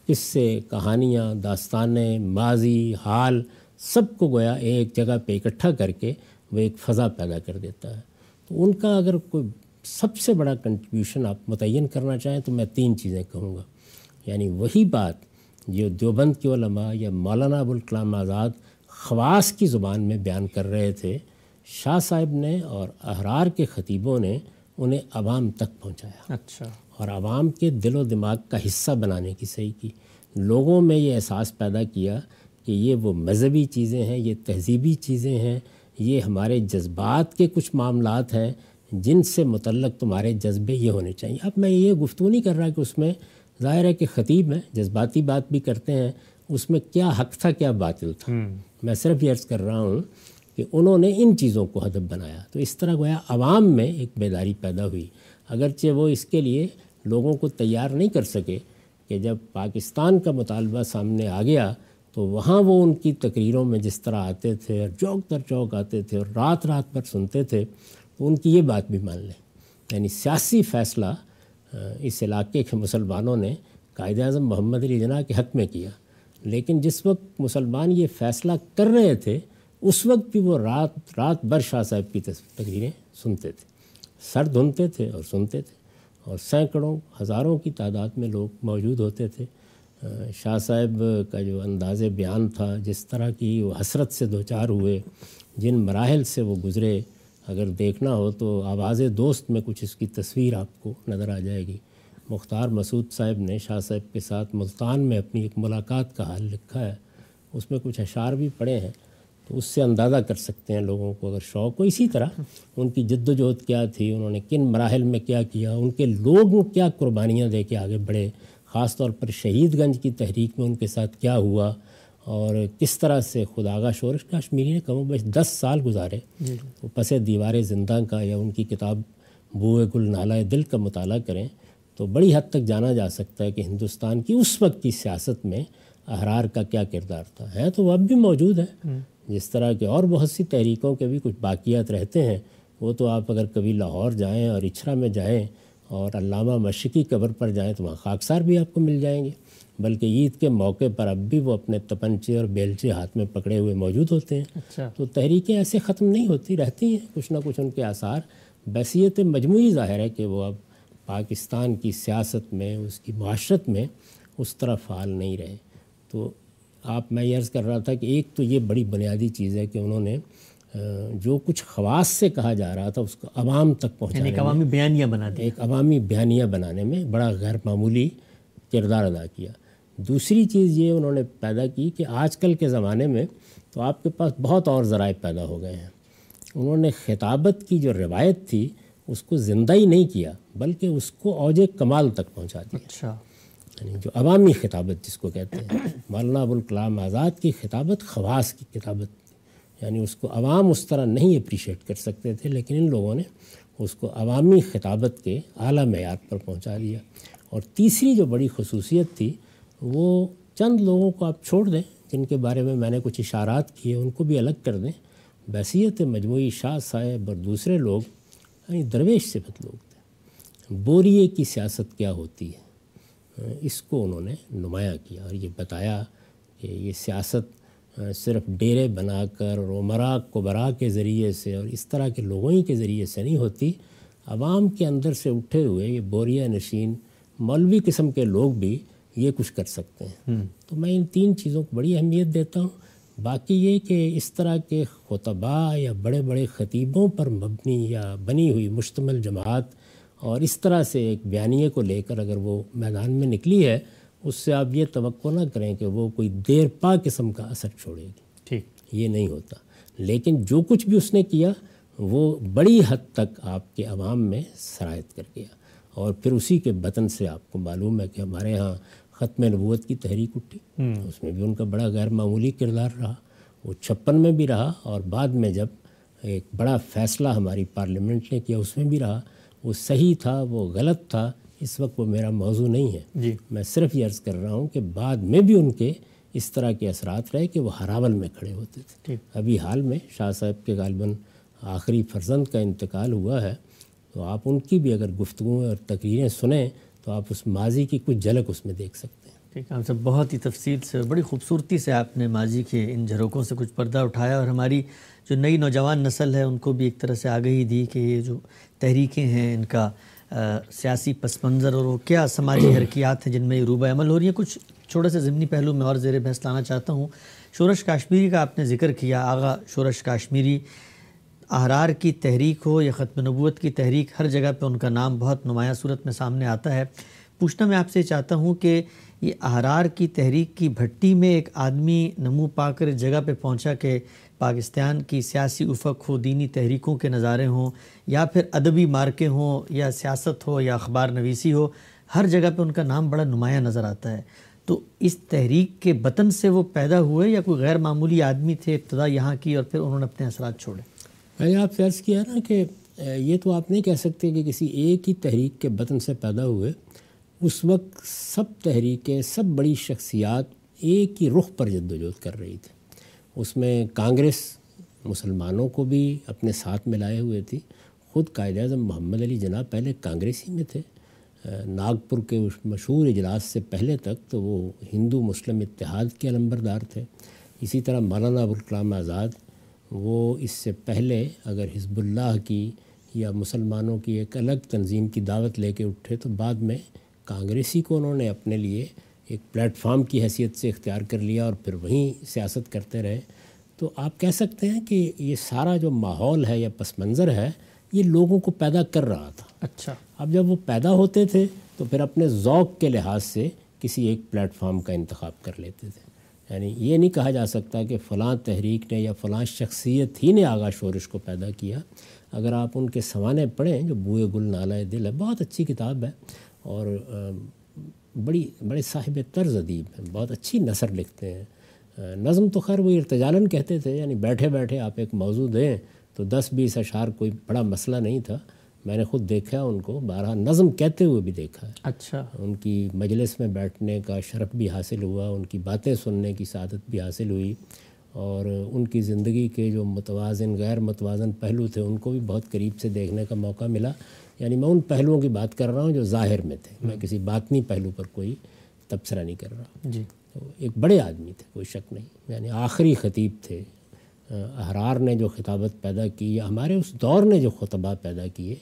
اس سے کہانیاں داستانیں ماضی حال سب کو گویا ایک جگہ پہ اکٹھا کر کے وہ ایک فضا پیدا کر دیتا ہے۔ تو ان کا اگر کوئی سب سے بڑا کنٹریبیوشن آپ متعین کرنا چاہیں تو میں تین چیزیں کہوں گا۔ یعنی وہی بات جو دیوبند کے علماء یا مولانا ابوالکلام آزاد خواص کی زبان میں بیان کر رہے تھے شاہ صاحب نے اور احرار کے خطیبوں نے انہیں عوام تک پہنچایا۔ اچھا۔ اور عوام کے دل و دماغ کا حصہ بنانے کی صحیح کی۔ لوگوں میں یہ احساس پیدا کیا کہ یہ وہ مذہبی چیزیں ہیں یہ تہذیبی چیزیں ہیں یہ ہمارے جذبات کے کچھ معاملات ہیں جن سے متعلق تمہارے جذبے یہ ہونے چاہیے۔ اب میں یہ گفتگو نہیں کر رہا کہ اس میں ظاہر ہے کہ خطیب ہیں جذباتی بات بھی کرتے ہیں اس میں کیا حق تھا کیا باطل تھا۔ میں صرف یہ عرض کر رہا ہوں کہ انہوں نے ان چیزوں کو ہدف بنایا۔ تو اس طرح گویا عوام میں ایک بیداری پیدا ہوئی۔ اگرچہ وہ اس کے لیے لوگوں کو تیار نہیں کر سکے کہ جب پاکستان کا مطالبہ سامنے آ گیا تو وہاں وہ ان کی تقریروں میں جس طرح آتے تھے اور چوک در چوک آتے تھے اور رات رات پر سنتے تھے تو ان کی یہ بات بھی مان لیں۔ یعنی سیاسی فیصلہ اس علاقے کے مسلمانوں نے قائد اعظم محمد علی جناح کے حق میں کیا۔ لیکن جس وقت مسلمان یہ فیصلہ کر رہے تھے، اس وقت بھی وہ رات رات بر شاہ صاحب کی تقریریں سنتے تھے۔ سر دھنتے تھے اور سنتے تھے۔ اور سینکڑوں، ہزاروں کی تعداد میں لوگ موجود ہوتے تھے۔ شاہ صاحب کا جو انداز بیان تھا، جس طرح کی وہ حسرت سے دو چار ہوئے، جن مراحل سے وہ گزرے اگر دیکھنا ہو تو آواز دوست میں کچھ اس کی تصویر آپ کو نظر آ جائے گی۔ مختار مسعود صاحب نے شاہ صاحب کے ساتھ ملتان میں اپنی ایک ملاقات کا حال لکھا ہے۔ اس میں کچھ اشعار بھی پڑے ہیں۔ تو اس سے اندازہ کر سکتے ہیں لوگوں کو اگر شوق ہو۔ اسی طرح ان کی جد و جہد کیا تھی؟ انہوں نے کن مراحل میں کیا کیا؟ ان کے لوگ کیا قربانیاں دے کے آگے بڑھے؟ خاص طور پر شہید گنج کی تحریک میں ان کے ساتھ کیا ہوا؟ اور کس طرح سے خداغا شورش کاشمیری نے کم و بیش دس سال گزارے۔ جی۔ وہ پس دیوار زندہ کا یا ان کی کتاب بوئے گل نالہ دل کا مطالعہ کریں تو بڑی حد تک جانا جا سکتا ہے کہ ہندوستان کی اس وقت کی سیاست میں احرار کا کیا کردار تھا۔ ہے تو وہ اب بھی موجود ہے جس طرح کے اور بہت سی تحریکوں کے بھی کچھ باقیات رہتے ہیں۔ وہ تو آپ اگر کبھی لاہور جائیں اور اچھرا میں جائیں اور علامہ مشقی قبر پر جائیں تو وہاں خاکسار بھی آپ کو مل جائیں گے۔ بلکہ عید کے موقع پر اب بھی وہ اپنے تپنچے اور بیلچے ہاتھ میں پکڑے ہوئے موجود ہوتے ہیں۔ اچھا۔ تو تحریکیں ایسے ختم نہیں ہوتی رہتی ہیں۔ کچھ نہ کچھ ان کے آثار بحثیت مجموعی ظاہر ہے کہ وہ اب پاکستان کی سیاست میں اس کی معاشرت میں اس طرح فعال نہیں رہے۔ تو آپ میں یہ عرض کر رہا تھا کہ ایک تو یہ بڑی بنیادی چیز ہے کہ انہوں نے جو کچھ خواص سے کہا جا رہا تھا اس کو عوام تک پہنچانے یعنی عوامی بیانیہ بنا دیا۔ ایک عوامی بیانیہ بنانے میں بڑا غیر معمولی کردار ادا کیا۔ دوسری چیز یہ انہوں نے پیدا کی کہ آج کل کے زمانے میں تو آپ کے پاس بہت اور ذرائع پیدا ہو گئے ہیں۔ انہوں نے خطابت کی جو روایت تھی اس کو زندہ ہی نہیں کیا بلکہ اس کو اوج کمال تک پہنچا دیا۔ اچھا۔ یعنی جو عوامی خطابت جس کو کہتے ہیں مولانا ابوالکلام آزاد کی خطابت خواص کی کتابت یعنی اس کو عوام اس طرح نہیں اپریشیٹ کر سکتے تھے لیکن ان لوگوں نے اس کو عوامی خطابت کے اعلیٰ معیار پر پہنچا دیا۔ اور تیسری جو بڑی خصوصیت تھی وہ چند لوگوں کو آپ چھوڑ دیں جن کے بارے میں میں نے کچھ اشارات کیے، ان کو بھی الگ کر دیں۔ بحثیت مجموعی شاہ صاحب اور دوسرے لوگ یعنی درویش صفت لوگ تھے۔ بوریے کی سیاست کیا ہوتی ہے؟ اس کو انہوں نے نمایاں کیا اور یہ بتایا کہ یہ سیاست صرف ڈیرے بنا کر اور عمرا قبرا کے ذریعے سے اور اس طرح کے لوگوں ہی کے ذریعے سے نہیں ہوتی۔ عوام کے اندر سے اٹھے ہوئے یہ بوریا نشین، مولوی قسم کے لوگ بھی یہ کچھ کر سکتے ہیں۔ تو میں ان تین چیزوں کو بڑی اہمیت دیتا ہوں۔ باقی یہ کہ اس طرح کے خطبہ یا بڑے بڑے خطیبوں پر مبنی یا بنی ہوئی مشتمل جماعت اور اس طرح سے ایک بیانیے کو لے کر اگر وہ میدان میں نکلی ہے اس سے آپ یہ توقع نہ کریں کہ وہ کوئی دیر پا قسم کا اثر چھوڑے گی۔ ٹھیک۔ یہ نہیں ہوتا۔ لیکن جو کچھ بھی اس نے کیا وہ بڑی حد تک آپ کے عوام میں سرایت کر گیا۔ اور پھر اسی کے بطن سے آپ کو معلوم ہے کہ ہمارے ہاں ختم نبوت کی تحریک اٹھی۔ اس میں بھی ان کا بڑا غیر معمولی کردار رہا۔ وہ چھپن میں بھی رہا اور بعد میں جب ایک بڑا فیصلہ ہماری پارلیمنٹ نے کیا اس میں بھی رہا۔ وہ صحیح تھا وہ غلط تھا اس وقت وہ میرا موضوع نہیں ہے۔ جی۔ میں صرف یہ عرض کر رہا ہوں کہ بعد میں بھی ان کے اس طرح کے اثرات رہے کہ وہ ہراول میں کھڑے ہوتے تھے۔ ابھی حال میں شاہ صاحب کے غالباً آخری فرزند کا انتقال ہوا ہے۔ تو آپ ان کی بھی اگر گفتگو اور تقریریں سنیں تو آپ اس ماضی کی کچھ جھلک اس میں دیکھ سکتے ہیں۔ ٹھیک ہے صاحب بہت ہی تفصیل سے، بڑی خوبصورتی سے آپ نے ماضی کے ان جھروکوں سے کچھ پردہ اٹھایا اور ہماری جو نئی نوجوان نسل ہے، ان کو بھی ایک طرح سے آگہی دی کہ یہ جو تحریکیں ہیں، ان کا سیاسی پس منظر اور وہ کیا سماجی حرکیات ہیں جن میں یہ روبہ عمل ہو رہی ہیں۔ کچھ چھوٹے سے ضمنی پہلو میں اور زیر بحث لانا چاہتا ہوں۔ شورش کاشمیری کا آپ نے ذکر کیا، آغا شورش کاشمیری احرار کی تحریک ہو یا ختم نبوت کی تحریک، ہر جگہ پہ ان کا نام بہت نمایاں صورت میں سامنے آتا ہے۔ پوچھنا میں آپ سے چاہتا ہوں کہ یہ احرار کی تحریک کی بھٹی میں ایک آدمی نمو پا کر جگہ پہ پہنچا کہ پاکستان کی سیاسی افق ہو، دینی تحریکوں کے نظارے ہوں یا پھر ادبی مارکے ہوں یا سیاست ہو یا اخبار نویسی ہو، ہر جگہ پہ ان کا نام بڑا نمایاں نظر آتا ہے۔ تو اس تحریک کے بطن سے وہ پیدا ہوئے یا کوئی غیر معمولی آدمی تھے، ابتدا یہاں کی اور پھر انہوں نے اپنے اثرات چھوڑے؟ میں نے آپ سے عرض کیا نا کہ یہ تو آپ نہیں کہہ سکتے کہ کسی ایک ہی تحریک کے بطن سے پیدا ہوئے، اس وقت سب تحریکیں، سب بڑی شخصیات ایک ہی رخ پر جد وجہد کر رہی تھی۔ اس میں کانگریس مسلمانوں کو بھی اپنے ساتھ ملائے ہوئے تھی۔ خود قائد اعظم محمد علی جناح پہلے کانگریسی میں تھے۔ ناگپور کے اس مشہور اجلاس سے پہلے تک تو وہ ہندو مسلم اتحاد کے علمبردار تھے۔ اسی طرح مولانا ابوالکلام آزاد وہ اس سے پہلے اگر حزب اللہ کی یا مسلمانوں کی ایک الگ تنظیم کی دعوت لے کے اٹھے تو بعد میں کانگریسی کو انہوں نے اپنے لیے ایک پلیٹ فارم کی حیثیت سے اختیار کر لیا اور پھر وہیں سیاست کرتے رہے۔ تو آپ کہہ سکتے ہیں کہ یہ سارا جو ماحول ہے یا پس منظر ہے یہ لوگوں کو پیدا کر رہا تھا۔ اچھا۔ اب جب وہ پیدا ہوتے تھے تو پھر اپنے ذوق کے لحاظ سے کسی ایک پلیٹ فارم کا انتخاب کر لیتے تھے۔ یعنی یہ نہیں کہا جا سکتا کہ فلاں تحریک نے یا فلاں شخصیت ہی نے آغا شورش کو پیدا کیا۔ اگر آپ ان کے سوانے پڑھیں، جو بوئے گل نالہ دل ہے، بہت اچھی کتاب ہے اور بڑی، بڑے صاحب طرز ادیب ہیں، بہت اچھی نثر لکھتے ہیں۔ نظم تو خیر وہ ارتجالن کہتے تھے یعنی بیٹھے بیٹھے آپ ایک موضوع دیں تو دس بیس اشعار کوئی بڑا مسئلہ نہیں تھا۔ میں نے خود دیکھا ان کو بارہ نظم کہتے ہوئے بھی دیکھا ہے۔ اچھا۔ ان کی مجلس میں بیٹھنے کا شرف بھی حاصل ہوا ان کی باتیں سننے کی سعادت بھی حاصل ہوئی۔ اور ان کی زندگی کے جو متوازن غیر متوازن پہلو تھے ان کو بھی بہت قریب سے دیکھنے کا موقع ملا۔ یعنی میں ان پہلوؤں کی بات کر رہا ہوں جو ظاہر میں تھے۔ میں کسی باطنی پہلو پر کوئی تبصرہ نہیں کر رہا۔ جی۔ تو ایک بڑے آدمی تھے کوئی شک نہیں۔ یعنی آخری خطیب تھے۔ احرار نے جو خطابت پیدا کی یا ہمارے اس دور نے جو خطبہ پیدا کیے،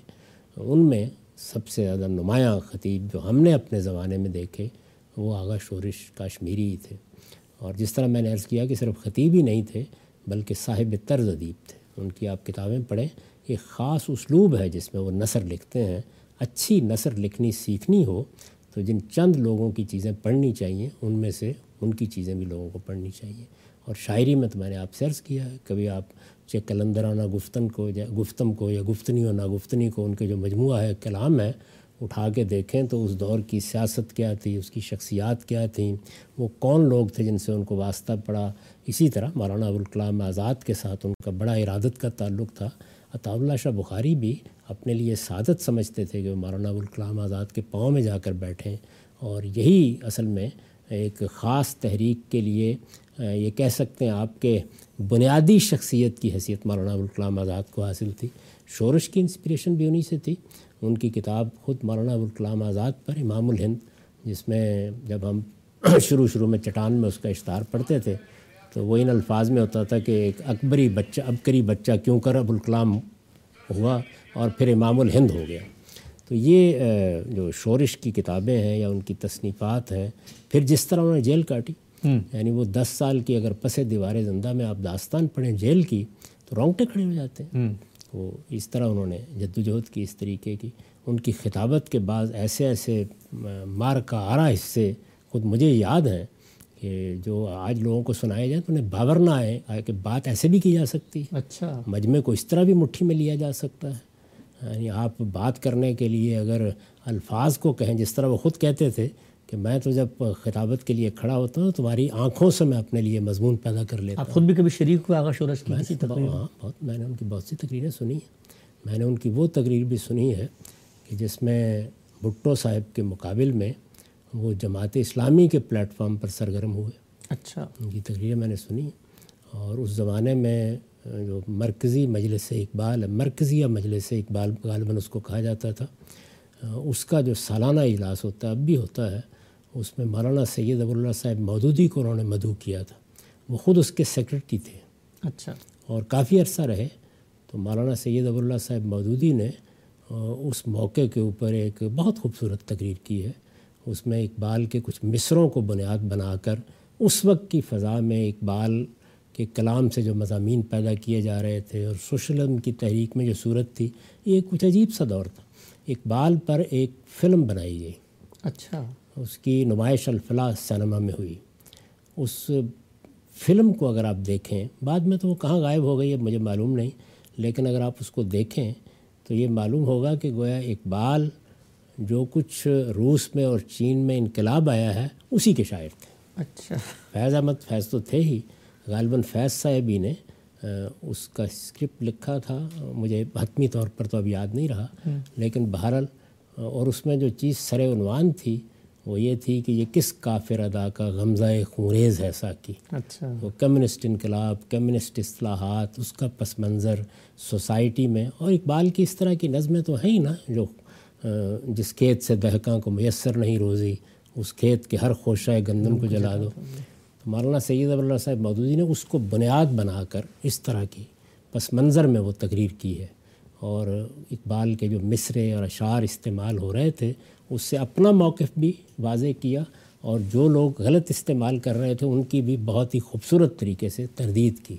ان میں سب سے زیادہ نمایاں خطیب جو ہم نے اپنے زمانے میں دیکھے، وہ آغا شورش کاشمیری ہی تھے۔ اور جس طرح میں نے عرض کیا کہ صرف خطیب ہی نہیں تھے، بلکہ صاحب طرز ادیب تھے۔ ان کی آپ کتابیں پڑھیں، ایک خاص اسلوب ہے جس میں وہ نثر لکھتے ہیں۔ اچھی نثر لکھنی سیکھنی ہو تو جن چند لوگوں کی چیزیں پڑھنی چاہیے، ان میں سے ان کی چیزیں بھی لوگوں کو پڑھنی چاہیے۔ اور شاعری میں تو میں نے آپ سے عرض کیا ہے، کبھی آپ چاہے کلندرانہ گفتن کو یا گفتم کو یا گفتنی و ناگفتنی کو ان کے جو مجموعہ ہے، کلام ہے، اٹھا کے دیکھیں تو اس دور کی سیاست کیا تھی، اس کی شخصیات کیا تھیں، وہ کون لوگ تھے جن سے ان کو واسطہ پڑا؟ اسی طرح مولانا ابوالکلام آزاد کے ساتھ ان کا بڑا ارادت کا تعلق تھا۔ عطا اللہ شاہ بخاری بھی اپنے لیے سعادت سمجھتے تھے کہ وہ مولانا ابوالکلام آزاد کے پاؤں میں جا کر بیٹھیں۔ اور یہی اصل میں ایک خاص تحریک کے لیے یہ کہہ سکتے ہیں آپ کے بنیادی شخصیت کی حیثیت مولانا ابوالکلام آزاد کو حاصل تھی۔ شورش کی انسپریشن بھی انہی سے تھی۔ ان کی کتاب خود مولانا ابوالکلام آزاد پر امام الہند، جس میں جب ہم شروع شروع میں چٹان میں اس کا اشتہار پڑھتے تھے، تو وہ ان الفاظ میں ہوتا تھا کہ ایک اکبری بچہ، ابکری بچہ کیوں کر ابوالکلام ہوا اور پھر امام الہند ہو گیا۔ تو یہ جو شورش کی کتابیں ہیں یا ان کی تصنیفات ہیں، پھر جس طرح انہوں نے جیل کاٹی۔ یعنی وہ دس سال کی اگر پس دیوار زندہ میں آپ داستان پڑھیں جیل کی تو رونگٹے کھڑے ہو جاتے ہیں۔ وہ اس طرح انہوں نے جدوجہد کی اس طریقے کی ان کی خطابت کے بعد ایسے ایسے مار کا آرا حصے خود مجھے یاد ہیں کہ جو آج لوگوں کو سنائے جائیں تو انہیں باور نہ آئے کہ بات ایسے بھی کی جا سکتی ہے۔ اچھا۔ مجمع کو اس طرح بھی مٹھی میں لیا جا سکتا ہے۔ یعنی آپ بات کرنے کے لیے اگر الفاظ کو کہیں جس طرح وہ خود کہتے تھے کہ میں تو جب خطابت کے لیے کھڑا ہوتا ہوں تمہاری آنکھوں سے میں اپنے لیے مضمون پیدا کر لیتا ہوں۔ خود بھی کبھی شریک ہوئے آغا شورش کی ہاں بہت میں نے ان کی بہت سی تقریریں سنی ہیں۔ میں نے ان کی وہ تقریر بھی سنی ہے کہ جس میں بھٹو صاحب کے مقابل میں وہ جماعت اسلامی کے پلیٹ فارم پر سرگرم ہوئے۔ اچھا۔ ان کی تقریریں میں نے سنی اور اس زمانے میں جو مرکزی مجلس اقبال ہے مرکزی مجلس اقبال غالباً اس کو کہا جاتا تھا۔ اس کا جو سالانہ اجلاس ہوتا ہے اب بھی ہوتا ہے۔ اس میں مولانا سید ابو اللہ صاحب مودودی کو انہوں نے مدعو کیا تھا۔ وہ خود اس کے سیکرٹری تھے۔ اچھا۔ اور کافی عرصہ رہے تو مولانا سید ابو اللہ صاحب مودودی نے اس موقع کے اوپر ایک بہت خوبصورت تقریر کی ہے۔ اس میں اقبال کے کچھ مصروں کو بنیاد بنا کر اس وقت کی فضا میں اقبال کے کلام سے جو مضامین پیدا کیے جا رہے تھے اور سوشلزم کی تحریک میں جو صورت تھی یہ کچھ عجیب سا دور تھا۔ اقبال پر ایک فلم بنائی گئی۔ اچھا۔ اس کی نمائش الفلاح سنما میں ہوئی۔ اس فلم کو اگر آپ دیکھیں بعد میں تو وہ کہاں غائب ہو گئی ہے مجھے معلوم نہیں لیکن اگر آپ اس کو دیکھیں تو یہ معلوم ہوگا کہ گویا اقبال جو کچھ روس میں اور چین میں انقلاب آیا ہے اسی کے شاعر تھے۔ اچھا۔ فیض احمد فیض تو تھے ہی غالباً فیض صاحب ہی نے اس کا اسکرپٹ لکھا تھا۔ مجھے حتمی طور پر تو اب یاد نہیں رہا لیکن بہرحال اور اس میں جو چیز سر عنوان تھی وہ یہ تھی کہ یہ کس کافر ادا کا غمزہ خونریز ہے ساکی؟ اچھا۔ وہ کمیونسٹ انقلاب کمیونسٹ اصلاحات اس کا پس منظر سوسائٹی میں اور اقبال کی اس طرح کی نظمیں تو ہیں ہی نا جو جس کھیت سے دہکاں کو میسر نہیں روزی اس کھیت کے ہر خوشہ گندم کو جلا دو۔ تو مولانا سید اللہ صاحب مودودی نے اس کو بنیاد بنا کر اس طرح کی پس منظر میں وہ تقریر کی ہے۔ اور اقبال کے جو مصرے اور اشعار استعمال ہو رہے تھے اس سے اپنا موقف بھی واضح کیا اور جو لوگ غلط استعمال کر رہے تھے ان کی بھی بہت ہی خوبصورت طریقے سے تردید کی۔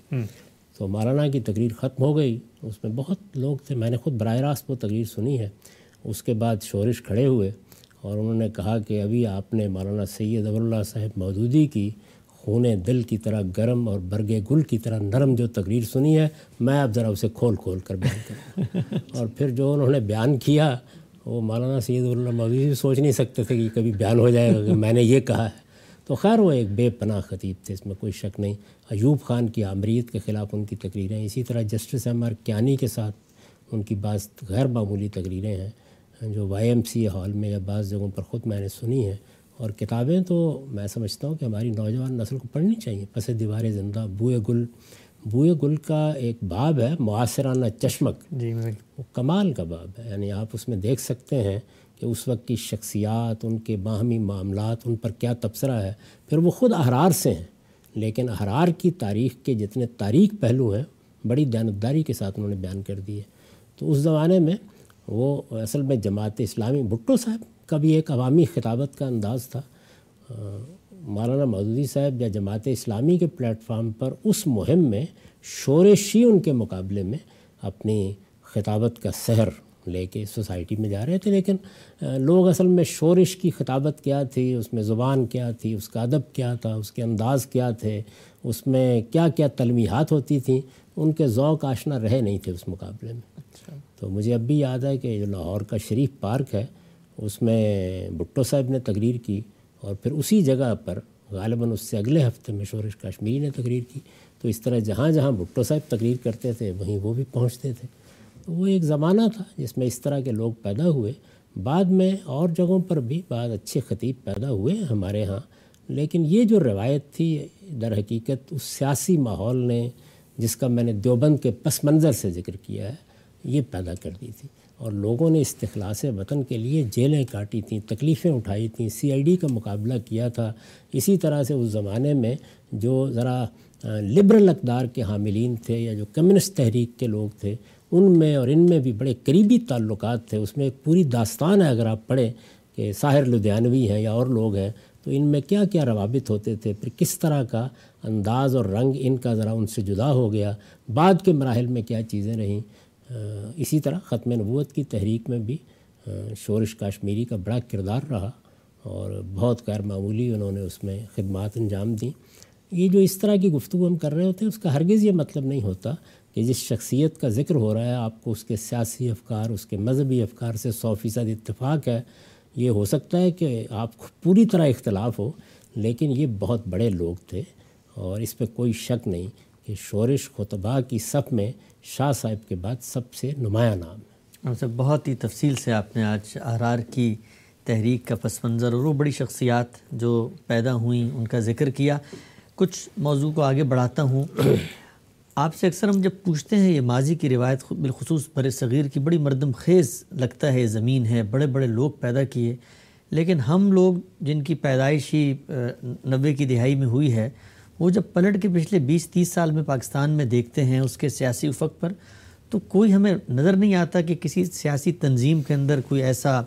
تو مولانا کی تقریر ختم ہو گئی۔ اس میں بہت لوگ تھے میں نے خود براہ راست وہ تقریر سنی ہے۔ اس کے بعد شورش کھڑے ہوئے اور انہوں نے کہا کہ ابھی آپ نے مولانا سید اب اللہ صاحب مودودی کی خون دل کی طرح گرم اور برگ گل کی طرح نرم جو تقریر سنی ہے میں اب ذرا اسے کھول کھول کر بیان کروں۔ اور پھر جو انہوں نے بیان کیا وہ مولانا سید اللہ مودودی بھی سوچ نہیں سکتے تھے کہ کبھی بیان ہو جائے گا کہ میں نے یہ کہا ہے۔ تو خیر وہ ایک بے پناہ خطیب تھے، اس میں کوئی شک نہیں۔ ایوب خان کی آمریت کے خلاف ان کی تقریریں، اسی طرح جسٹس احمد کیانی کے ساتھ ان کی بعض غیر معمولی تقریریں ہیں، جو وائی ایم سی ہال میں یا بعض جگہوں پر خود میں نے سنی ہیں۔ اور کتابیں تو میں سمجھتا ہوں کہ ہماری نوجوان نسل کو پڑھنی چاہیے۔ پس دیوار زندہ، بوئے گل بوئے گل کا ایک باب ہے معاصرانہ چشمک۔ جی وہ کمال کا باب ہے۔ یعنی آپ اس میں دیکھ سکتے ہیں کہ اس وقت کی شخصیات ان کے باہمی معاملات ان پر کیا تبصرہ ہے۔ پھر وہ خود احرار سے ہیں لیکن احرار کی تاریخ کے جتنے تاریخ پہلو ہیں بڑی دیانتداری کے ساتھ انہوں نے بیان کر دیے تو اس زمانے میں وہ اصل میں جماعت اسلامی بھٹو صاحب کا بھی ایک عوامی خطابت کا انداز تھا۔ مولانا مودودی صاحب یا جماعت اسلامی کے پلیٹ فارم پر اس مہم میں شورشی ان کے مقابلے میں اپنی خطابت کا سحر لے کے سوسائٹی میں جا رہے تھے لیکن لوگ اصل میں شورش کی خطابت کیا تھی اس میں زبان کیا تھی اس کا ادب کیا تھا اس کے انداز کیا تھے اس میں کیا کیا تلمیحات ہوتی تھیں ان کے ذوق آشنا رہے نہیں تھے اس مقابلے میں۔ اچھا۔ تو مجھے اب بھی یاد ہے کہ جو لاہور کا شریف پارک ہے اس میں بھٹو صاحب نے تقریر کی۔ اور پھر اسی جگہ پر غالباً اس سے اگلے ہفتے میں شورش کشمیری نے تقریر کی۔ تو اس طرح جہاں جہاں بھٹو صاحب تقریر کرتے تھے، وہیں وہ بھی پہنچتے تھے۔ تو وہ ایک زمانہ تھا جس میں اس طرح کے لوگ پیدا ہوئے۔ بعد میں اور جگہوں پر بھی بعض اچھے خطیب پیدا ہوئے ہمارے ہاں۔ لیکن یہ جو روایت تھی، در حقیقت اس سیاسی ماحول نے جس کا میں نے دیوبند کے پس منظر سے ذکر کیا ہے، یہ پیدا کر دی تھی۔ اور لوگوں نے استخلاص وطن کے لیے جیلیں کاٹی تھیں، تکلیفیں اٹھائی تھیں، سی آئی ڈی کا مقابلہ کیا تھا۔ اسی طرح سے اس زمانے میں جو ذرا لبرل اقدار کے حاملین تھے یا جو کمیونسٹ تحریک کے لوگ تھے، ان میں اور ان میں بھی بڑے قریبی تعلقات تھے۔ اس میں ایک پوری داستان ہے، اگر آپ پڑھیں کہ ساحر لدھیانوی ہیں یا اور لوگ ہیں، تو ان میں کیا کیا روابط ہوتے تھے، پھر کس طرح کا انداز اور رنگ ان کا ذرا ان سے جدا ہو گیا، بعد کے مراحل میں کیا چیزیں رہیں۔ اسی طرح ختم نبوت کی تحریک میں بھی شورش کاشمیری کا بڑا کردار رہا اور بہت غیر معمولی انہوں نے اس میں خدمات انجام دیں۔ یہ جو اس طرح کی گفتگو ہم کر رہے ہوتے ہیں، اس کا ہرگز یہ مطلب نہیں ہوتا کہ جس شخصیت کا ذکر ہو رہا ہے، آپ کو اس کے سیاسی افکار، اس کے مذہبی افکار سے سو فیصد اتفاق ہے۔ یہ ہو سکتا ہے کہ آپ کو پوری طرح اختلاف ہو، لیکن یہ بہت بڑے لوگ تھے اور اس پہ کوئی شک نہیں کہ شورش خطبہ کی صف میں شاہ صاحب کے بعد سب سے نمایاں نام ہے۔ سب بہت ہی تفصیل سے آپ نے آج احرار کی تحریک کا پس منظر اور وہ بڑی شخصیات جو پیدا ہوئیں ان کا ذکر کیا۔ کچھ موضوع کو آگے بڑھاتا ہوں۔ آپ سے اکثر ہم جب پوچھتے ہیں یہ ماضی کی روایت بالخصوص بر صغیر کی بڑی مردم خیز لگتا ہے زمین ہے بڑے بڑے لوگ پیدا کیے۔ لیکن ہم لوگ جن کی پیدائشی نوے کی دہائی میں ہوئی ہے وہ جب پلٹ کے پچھلے بیس تیس سال میں پاکستان میں دیکھتے ہیں اس کے سیاسی افق پر، تو کوئی ہمیں نظر نہیں آتا کہ کسی سیاسی تنظیم کے اندر کوئی ایسا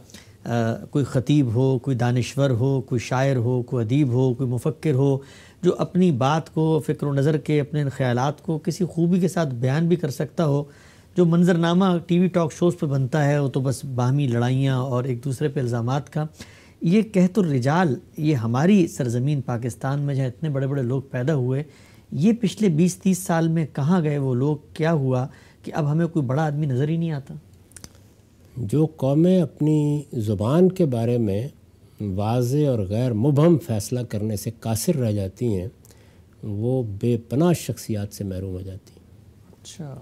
کوئی خطیب ہو، کوئی دانشور ہو، کوئی شاعر ہو، کوئی ادیب ہو، کوئی مفکر ہو، جو اپنی بات کو، فکر و نظر کے، اپنے خیالات کو کسی خوبی کے ساتھ بیان بھی کر سکتا ہو، جو منظرنامہ ٹی وی ٹاک شوز پہ بنتا ہے، وہ تو بس باہمی لڑائیاں اور ایک دوسرے پہ الزامات کا۔ یہ کہت الرجال یہ ہماری سرزمین پاکستان میں جہاں اتنے بڑے بڑے لوگ پیدا ہوئے یہ پچھلے بیس تیس سال میں کہاں گئے وہ لوگ؟ کیا ہوا کہ اب ہمیں کوئی بڑا آدمی نظر ہی نہیں آتا؟ جو قومیں اپنی زبان کے بارے میں واضح اور غیر مبہم فیصلہ کرنے سے قاصر رہ جاتی ہیں وہ بے پناہ شخصیات سے محروم ہو جاتی ہیں۔ اچھا۔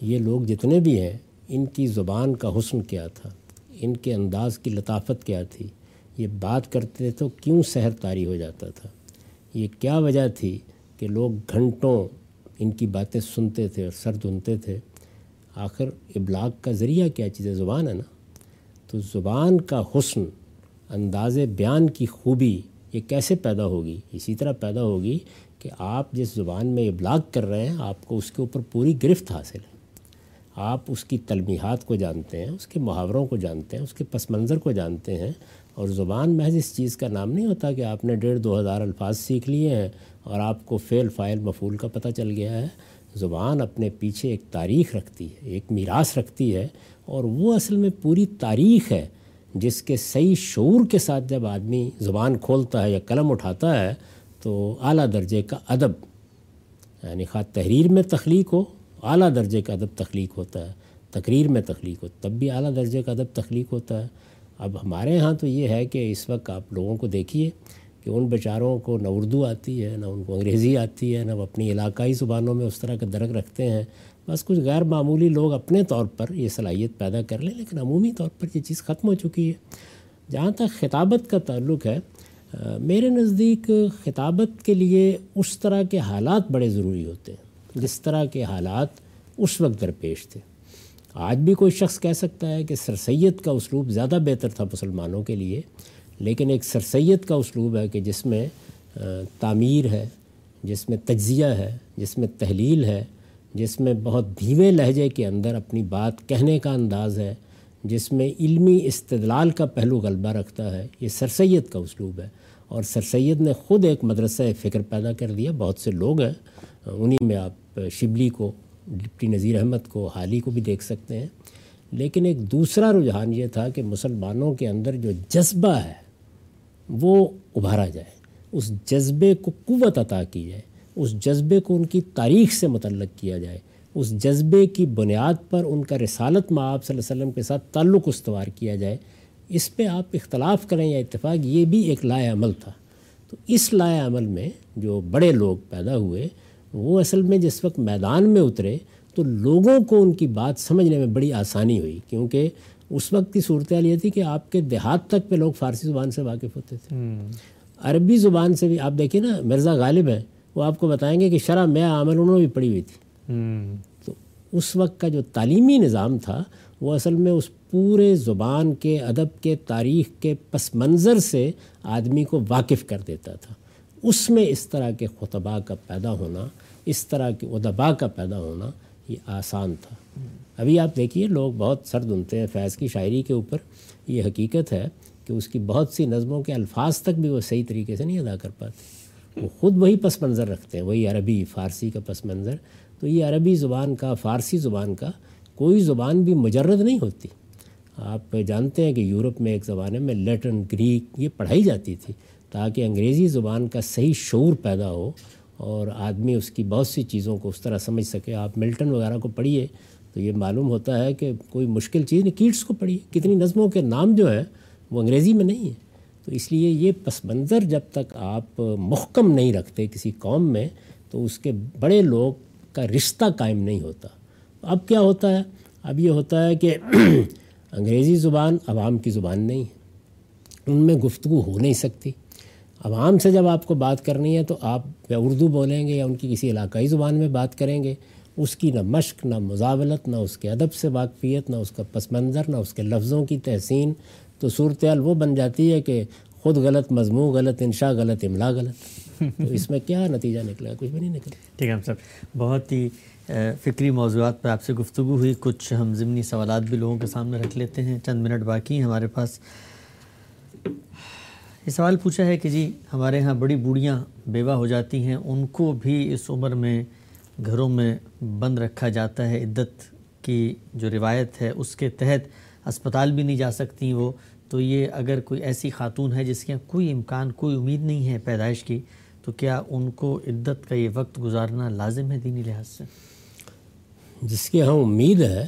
یہ لوگ جتنے بھی ہیں ان کی زبان کا حسن کیا تھا؟ ان کے انداز کی لطافت کیا تھی؟ یہ بات کرتے تو کیوں سحر تاری ہو جاتا تھا؟ یہ کیا وجہ تھی کہ لوگ گھنٹوں ان کی باتیں سنتے تھے اور سر دھنتے تھے؟ آخر ابلاغ کا ذریعہ کیا چیز ہے؟ زبان ہے نا؟ تو زبان کا حسن، انداز بیان کی خوبی یہ کیسے پیدا ہوگی؟ اسی طرح پیدا ہوگی کہ آپ جس زبان میں ابلاغ کر رہے ہیں، آپ کو اس کے اوپر پوری گرفت حاصل ہے۔ آپ اس کی تلمیحات کو جانتے ہیں، اس کے محاوروں کو جانتے ہیں، اس کے پس منظر کو جانتے ہیں اور زبان محض اس چیز کا نام نہیں ہوتا کہ آپ نے ڈیڑھ دو ہزار الفاظ سیکھ لیے ہیں اور آپ کو فعل فائل مفول کا پتہ چل گیا ہے۔ زبان اپنے پیچھے ایک تاریخ رکھتی ہے، ایک میراث رکھتی ہے اور وہ اصل میں پوری تاریخ ہے جس کے صحیح شعور کے ساتھ جب آدمی زبان کھولتا ہے یا قلم اٹھاتا ہے تو اعلیٰ درجے کا ادب یعنی خواہ تحریر میں تخلیق ہو، اعلیٰ درجے کا ادب تخلیق ہوتا ہے، تقریر میں تخلیق ہو، تب بھی اعلیٰ درجے کا ادب تخلیق ہوتا ہے۔ اب ہمارے ہاں تو یہ ہے کہ اس وقت آپ لوگوں کو دیکھیے کہ ان بیچاروں کو نہ اردو آتی ہے، نہ ان کو انگریزی آتی ہے، نہ وہ اپنی علاقائی زبانوں میں اس طرح کا درک رکھتے ہیں۔ بس کچھ غیر معمولی لوگ اپنے طور پر یہ صلاحیت پیدا کر لیں، لیکن عمومی طور پر یہ چیز ختم ہو چکی ہے۔ جہاں تک خطابت کا تعلق ہے میرے نزدیک خطابت کے لیے اس طرح کے حالات بڑے ضروری ہوتے ہیں۔ جس طرح کے حالات اس وقت درپیش تھے۔ آج بھی کوئی شخص کہہ سکتا ہے کہ سر سید کا اسلوب زیادہ بہتر تھا مسلمانوں کے لیے، لیکن ایک سر سید کا اسلوب ہے کہ جس میں تعمیر ہے، جس میں تجزیہ ہے، جس میں تحلیل ہے، جس میں بہت دھیمے لہجے کے اندر اپنی بات کہنے کا انداز ہے، جس میں علمی استدلال کا پہلو غلبہ رکھتا ہے، یہ سر سید کا اسلوب ہے۔ اور سر سید نے خود ایک مدرسہ فکر پیدا کر دیا، بہت سے لوگ ہیں، انہی میں آپ شبلی کو ڈپٹی نذیر احمد کو حالی کو بھی دیکھ سکتے ہیں۔ لیکن ایک دوسرا رجحان یہ تھا کہ مسلمانوں کے اندر جو جذبہ ہے، وہ ابھارا جائے۔ اس جذبے کو قوت عطا کی جائے۔ اس جذبے کو ان کی تاریخ سے متعلق کیا جائے۔ اس جذبے کی بنیاد پر ان کا رسالت میں آپ صلی اللہ علیہ وسلم کے ساتھ تعلق استوار کیا جائے۔ اس پہ آپ اختلاف کریں یا اتفاق، یہ بھی ایک لائے عمل تھا۔ تو اس لائے عمل میں جو بڑے لوگ پیدا ہوئے وہ اصل میں جس وقت میدان میں اترے تو لوگوں کو ان کی بات سمجھنے میں بڑی آسانی ہوئی کیونکہ اس وقت کی صورتحال یہ تھی کہ آپ کے دیہات تک پہ لوگ فارسی زبان سے واقف ہوتے تھے۔ عربی زبان سے بھی آپ دیکھیں نا مرزا غالب ہے وہ آپ کو بتائیں گے کہ شرح میں عامل انہوں نے بھی پڑھی ہوئی تھی۔ تو اس وقت کا جو تعلیمی نظام تھا وہ اصل میں اس پورے زبان کے ادب کے تاریخ کے پس منظر سے آدمی کو واقف کر دیتا تھا۔ اس میں اس طرح کے خطبہ کا پیدا ہونا اس طرح کے ادبا کا پیدا ہونا یہ آسان تھا۔ ابھی آپ دیکھیے، لوگ بہت سر دھنتے ہیں۔ فیض کی شاعری کے اوپر یہ حقیقت ہے کہ اس کی بہت سی نظموں کے الفاظ تک بھی وہ صحیح طریقے سے نہیں ادا کر پاتے۔ وہ خود وہی پس منظر رکھتے ہیں، وہی عربی، فارسی کا پس منظر۔ تو یہ عربی زبان کا، فارسی زبان کا کوئی زبان بھی مجرد نہیں ہوتی۔ آپ جانتے ہیں کہ یورپ میں ایک زمانے میں لیٹن گریک یہ پڑھائی جاتی تھی تاکہ انگریزی زبان کا صحیح شعور پیدا ہو۔ اور آدمی اس کی بہت سی چیزوں کو اس طرح سمجھ سکے۔ آپ ملٹن وغیرہ کو پڑھیے تو یہ معلوم ہوتا ہے کہ کوئی مشکل چیز نہیں کیٹس کو پڑھیے۔ کتنی نظموں کے نام جو ہے وہ انگریزی میں نہیں ہے تو اس لیے یہ پس منظر جب تک آپ محکم نہیں رکھتے کسی قوم میں، تو اس کے بڑے لوگ کا رشتہ قائم نہیں ہوتا۔ اب کیا ہوتا ہے؟ اب یہ ہوتا ہے کہ انگریزی زبان عوام کی زبان نہیں ہے۔ ان میں گفتگو ہو نہیں سکتی۔ عوام سے جب آپ کو بات کرنی ہے تو آپ یا اردو بولیں گے یا ان کی کسی علاقائی زبان میں بات کریں گے، اس کی نہ مشق، نہ مزاولت، نہ اس کے ادب سے واقفیت، نہ اس کا پس منظر، نہ اس کے لفظوں کی تحسین تو صورتحال وہ بن جاتی ہے کہ خود غلط مضمون، غلط انشاء، غلط املا، غلط۔ تو اس میں کیا نتیجہ نکلا؟ کچھ بھی نہیں نکلا۔ ٹھیک ہے سر بہت ہی فکری موضوعات پہ آپ سے گفتگو ہوئی۔ کچھ ہم ضمنی سوالات بھی لوگوں کے سامنے رکھ لیتے ہیں۔ چند منٹ باقی ہیں ہمارے پاس۔ یہ سوال پوچھا ہے کہ جی ہمارے ہاں بڑی بوڑھیاں بیوہ ہو جاتی ہیں، ان کو بھی اس عمر میں گھروں میں بند رکھا جاتا ہے، عدت کی جو روایت ہے، اس کے تحت اسپتال بھی نہیں جا سکتی وہ۔ تو یہ اگر کوئی ایسی خاتون ہے جس کے کوئی امکان، کوئی امید نہیں ہے پیدائش کی، تو کیا ان کو عدت کا یہ وقت گزارنا لازم ہے دینی لحاظ سے؟ جس کی ہاں امید ہے،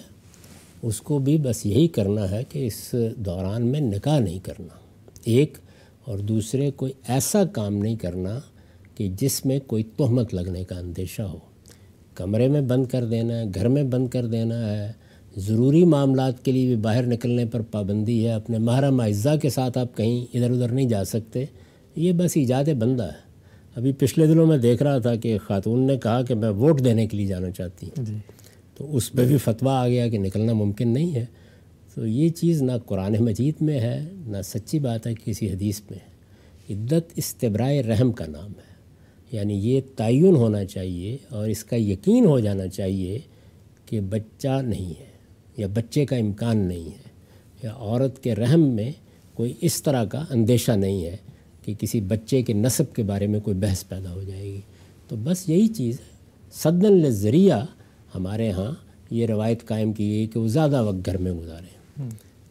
اس کو بھی بس یہی کرنا ہے کہ اس دوران میں نکاح نہیں کرنا۔ ایک اور دوسرے کوئی ایسا کام نہیں کرنا کہ جس میں کوئی تہمت لگنے کا اندیشہ ہو۔ کمرے میں بند کر دینا ہے گھر میں بند کر دینا ہے ضروری معاملات کے لیے بھی باہر نکلنے پر پابندی ہے۔ اپنے محرم اعزاء کے ساتھ آپ کہیں ادھر ادھر نہیں جا سکتے۔ یہ بس ایجاد بندہ ہے۔ ابھی پچھلے دنوں میں دیکھ رہا تھا کہ خاتون نے کہا کہ میں ووٹ دینے کے لیے جانا چاہتی ہوں۔ جی۔ تو اس پہ بھی فتویٰ آ گیا کہ نکلنا ممکن نہیں ہے۔ تو یہ چیز نہ قرآن مجید میں ہے، نہ سچی بات ہے، کسی حدیث میں ہے۔ عدت استبرائے رحم کا نام ہے۔ یعنی یہ تعین ہونا چاہیے اور اس کا یقین ہو جانا چاہیے کہ بچہ نہیں ہے یا بچے کا امکان نہیں ہے یا عورت کے رحم میں کوئی اس طرح کا اندیشہ نہیں ہے کہ کسی بچے کے نصب کے بارے میں کوئی بحث پیدا ہو جائے گی۔ تو بس یہی چیز ہے۔ صدن ذریعہ ہمارے ہاں یہ روایت قائم کی گئی کہ وہ زیادہ وقت گھر میں گزاریں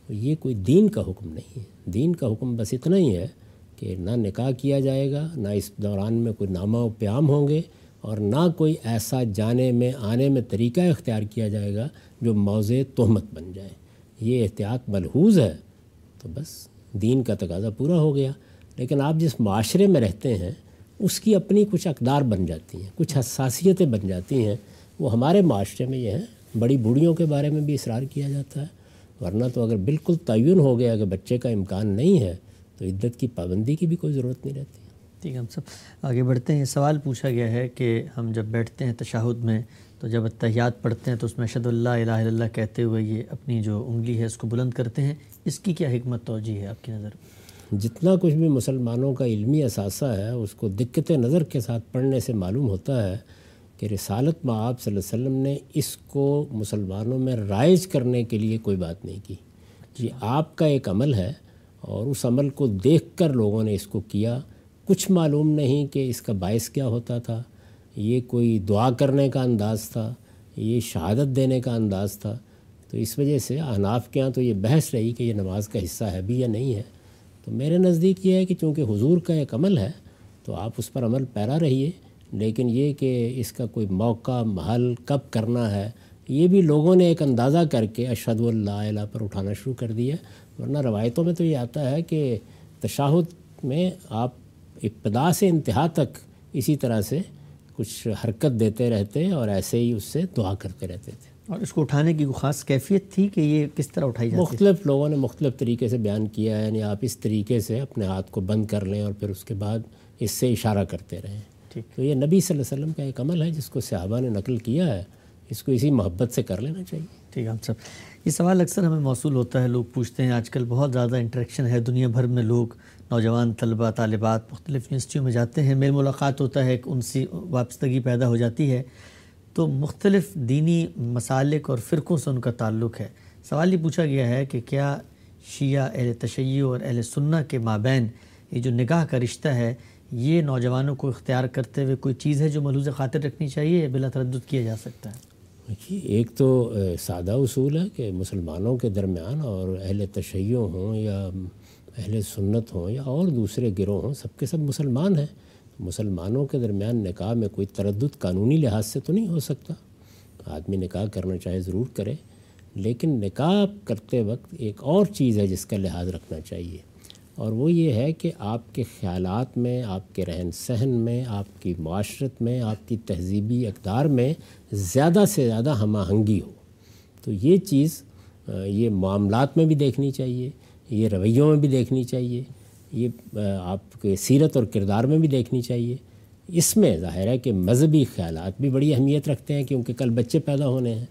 یہ کوئی دین کا حکم نہیں ہے۔ دین کا حکم بس اتنا ہی ہے کہ کہ نہ نکاح کیا جائے گا، نہ اس دوران میں کوئی نامہ و پیام ہوں گے اور نہ کوئی ایسا جانے میں، آنے میں طریقہ اختیار کیا جائے گا جو موضع تہمت بن جائے۔ یہ احتیاط ملحوظ ہے۔ تو بس دین کا تقاضا پورا ہو گیا۔ لیکن آپ جس معاشرے میں رہتے ہیں، اس کی اپنی کچھ اقدار بن جاتی ہیں، کچھ حساسیتیں بن جاتی ہیں۔ وہ ہمارے معاشرے میں یہ ہیں۔ بڑی بوڑھیوں کے بارے میں بھی اصرار کیا جاتا ہے۔ ورنہ تو اگر بالکل تعین ہو گیا کہ بچے کا امکان نہیں ہے تو عدت کی پابندی کی بھی کوئی ضرورت نہیں رہتی۔ ٹھیک ہے ہم سب آگے بڑھتے ہیں۔ سوال پوچھا گیا ہے کہ ہم جب بیٹھتے ہیں تشاہد میں تو جب اتحیات پڑھتے ہیں تو اس میں اشد اللہ الہ الا اللہ کہتے ہوئے یہ اپنی جو انگلی ہے اس کو بلند کرتے ہیں۔ اس کی کیا حکمت توجہ ہے آپ کی نظر؟ جتنا کچھ بھی مسلمانوں کا علمی اثاثہ ہے اس کو دقت نظر کے ساتھ پڑھنے سے معلوم ہوتا ہے کہ رسالت میں آپ صلی اللہ علیہ وسلم نے اس کو مسلمانوں میں رائج کرنے کے لیے کوئی بات نہیں کی۔ جی آپ کا ایک عمل ہے اور اس عمل کو دیکھ کر لوگوں نے اس کو کیا۔ کچھ معلوم نہیں کہ اس کا باعث کیا ہوتا تھا۔ یہ کوئی دعا کرنے کا انداز تھا، یہ شہادت دینے کا انداز تھا۔ تو اس وجہ سے احناف کے ہاں تو یہ بحث رہی کہ یہ نماز کا حصہ ہے بھی یا نہیں ہے۔ تو میرے نزدیک یہ ہے کہ چونکہ حضور کا ایک عمل ہے، تو آپ اس پر عمل پیرا رہیے۔ لیکن یہ کہ اس کا کوئی موقع محل کب کرنا ہے یہ بھی لوگوں نے ایک اندازہ کر کے اشد اللہ الہ پر اٹھانا شروع کر دیا ورنہ روایتوں میں تو یہ آتا ہے کہ تشاہد میں آپ ابتدا سے انتہا تک اسی طرح سے کچھ حرکت دیتے رہتے اور ایسے ہی اس سے دعا کرتے رہتے تھے۔ اور اس کو اٹھانے کی خاص کیفیت تھی کہ یہ کس طرح اٹھائی جاتی؟ مختلف لوگوں نے مختلف طریقے سے بیان کیا ہے یعنی آپ اس طریقے سے اپنے ہاتھ کو بند کر لیں اور پھر اس کے بعد اس سے اشارہ کرتے رہیں۔ ٹھیک۔ تو یہ نبی صلی اللہ علیہ وسلم کا ایک عمل ہے، جس کو صحابہ نے نقل کیا ہے، اس کو اسی محبت سے کر لینا چاہیے۔ ٹھیک ہے، ہم سب۔ یہ سوال اکثر ہمیں موصول ہوتا ہے، لوگ پوچھتے ہیں، آج کل بہت زیادہ انٹریکشن ہے دنیا بھر میں، لوگ، نوجوان طلبہ، طالبات مختلف یونیورسٹیوں میں جاتے ہیں، میل ملاقات ہوتا ہے ان سی وابستگی پیدا ہو جاتی ہے۔ تو مختلف دینی مسالک اور فرقوں سے ان کا تعلق ہے۔ سوال یہ پوچھا گیا ہے کہ کیا شیعہ اہل تشیع اور اہل سنہ کے مابین، یہ جو نگاہ کا رشتہ ہے یہ نوجوانوں کو اختیار کرتے ہوئے کوئی چیز ہے جو ملوز خاطر رکھنی چاہیے بلا تردد کیا جا سکتا ہے؟ دیکھیے، ایک تو سادہ اصول ہے کہ مسلمانوں کے درمیان اور اہل تشیع ہوں یا اہل سنت ہوں یا اور دوسرے گروہ ہوں، سب کے سب مسلمان ہیں۔ مسلمانوں کے درمیان نکاح میں کوئی تردد قانونی لحاظ سے تو نہیں ہو سکتا۔ آدمی نکاح کرنا چاہے ضرور کرے، لیکن نکاح کرتے وقت ایک اور چیز ہے جس کا لحاظ رکھنا چاہیے۔ اور وہ یہ ہے کہ آپ کے خیالات میں، آپ کے رہن سہن میں، آپ کی معاشرت میں، آپ کی تہذیبی اقدار میں زیادہ سے زیادہ ہم آہنگی ہو تو یہ چیز یہ معاملات میں بھی دیکھنی چاہیے، یہ رویوں میں بھی دیکھنی چاہیے، یہ آپ کے سیرت اور کردار میں بھی دیکھنی چاہیے۔ اس میں ظاہر ہے کہ مذہبی خیالات بھی بڑی اہمیت رکھتے ہیں، کیونکہ کل بچے پیدا ہونے ہیں۔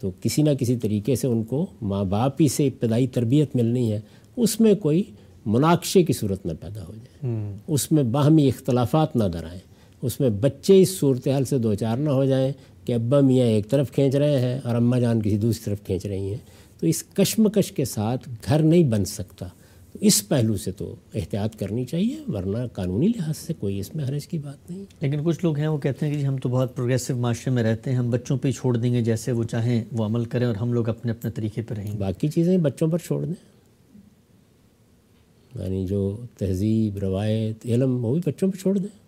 تو کسی نہ کسی طریقے سے ان کو ماں باپ ہی سے ابتدائی تربیت ملنی ہے۔ اس میں کوئی مناقشے کی صورت نہ پیدا ہو جائے۔ اس میں باہمی اختلافات نہ درائیں۔ اس میں بچے اس صورتحال سے دو چار نہ ہو جائیں کہ ابا میاں ایک طرف کھینچ رہے ہیں اور اماں جان کسی دوسری طرف کھینچ رہی ہیں۔ تو اس کشمکش کے ساتھ گھر نہیں بن سکتا۔ تو اس پہلو سے تو احتیاط کرنی چاہیے ورنہ قانونی لحاظ سے کوئی اس میں حرج کی بات نہیں۔ لیکن کچھ لوگ ہیں وہ کہتے ہیں کہ جی ہم تو بہت پروگریسو معاشرے میں رہتے ہیں ہم بچوں پہ ہی چھوڑ دیں گے جیسے وہ چاہیں وہ عمل کریں اور ہم لوگ اپنے اپنے طریقے پہ رہیں باقی چیزیں بچوں پر چھوڑ دیں۔ یعنی جو تہذیب روایت علم وہ بھی بچوں پہ چھوڑ دیں۔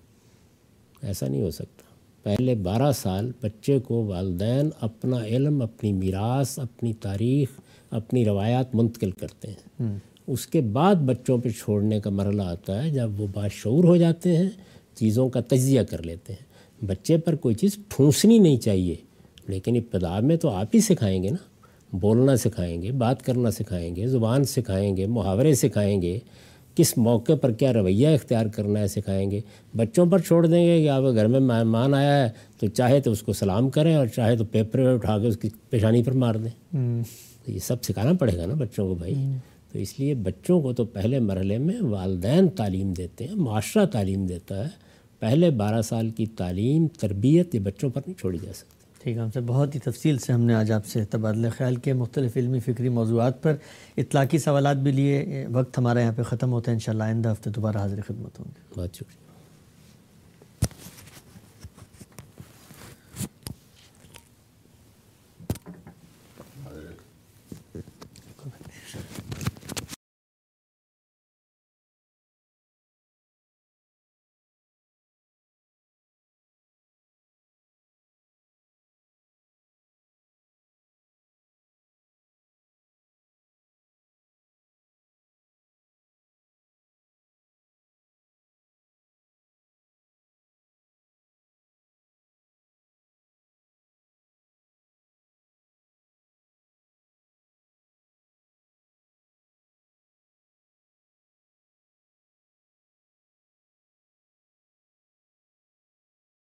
ایسا نہیں ہو سکتا۔ پہلے بارہ سال بچے کو والدین اپنا علم اپنی میراث اپنی تاریخ اپنی روایات منتقل کرتے ہیں۔ اس کے بعد بچوں پہ چھوڑنے کا مرحلہ آتا ہے جب وہ باشعور ہو جاتے ہیں چیزوں کا تجزیہ کر لیتے ہیں۔ بچے پر کوئی چیز ٹھونسنی نہیں چاہیے لیکن ابتدا میں تو آپ ہی سکھائیں گے نا۔ بولنا سکھائیں گے بات کرنا سکھائیں گے زبان سکھائیں گے محاورے سکھائیں گے کس موقع پر کیا رویہ اختیار کرنا ہے سکھائیں گے۔ بچوں پر چھوڑ دیں گے کہ آپ گھر میں مہمان آیا ہے تو چاہے تو اس کو سلام کریں اور چاہے تو پیپر اٹھا کے اس کی پیشانی پر مار دیں۔ یہ سب سکھانا پڑے گا نا بچوں کو بھائی۔ تو اس لیے بچوں کو تو پہلے مرحلے میں والدین تعلیم دیتے ہیں معاشرہ تعلیم دیتا ہے۔ پہلے بارہ سال کی تعلیم تربیت یہ بچوں پر نہیں چھوڑی جا سکتی۔ ٹھیک ہے ہم سے بہت ہی تفصیل سے ہم نے آج آپ سے تبادلہ خیال کے مختلف علمی فکری موضوعات پر۔ اطلاقی سوالات بھی لیے، وقت ہمارا یہاں پہ ختم ہوتا ہے، انشاءاللہ آئندہ ہفتے دوبارہ حاضر خدمت ہوں گے۔ بہت شکریہ۔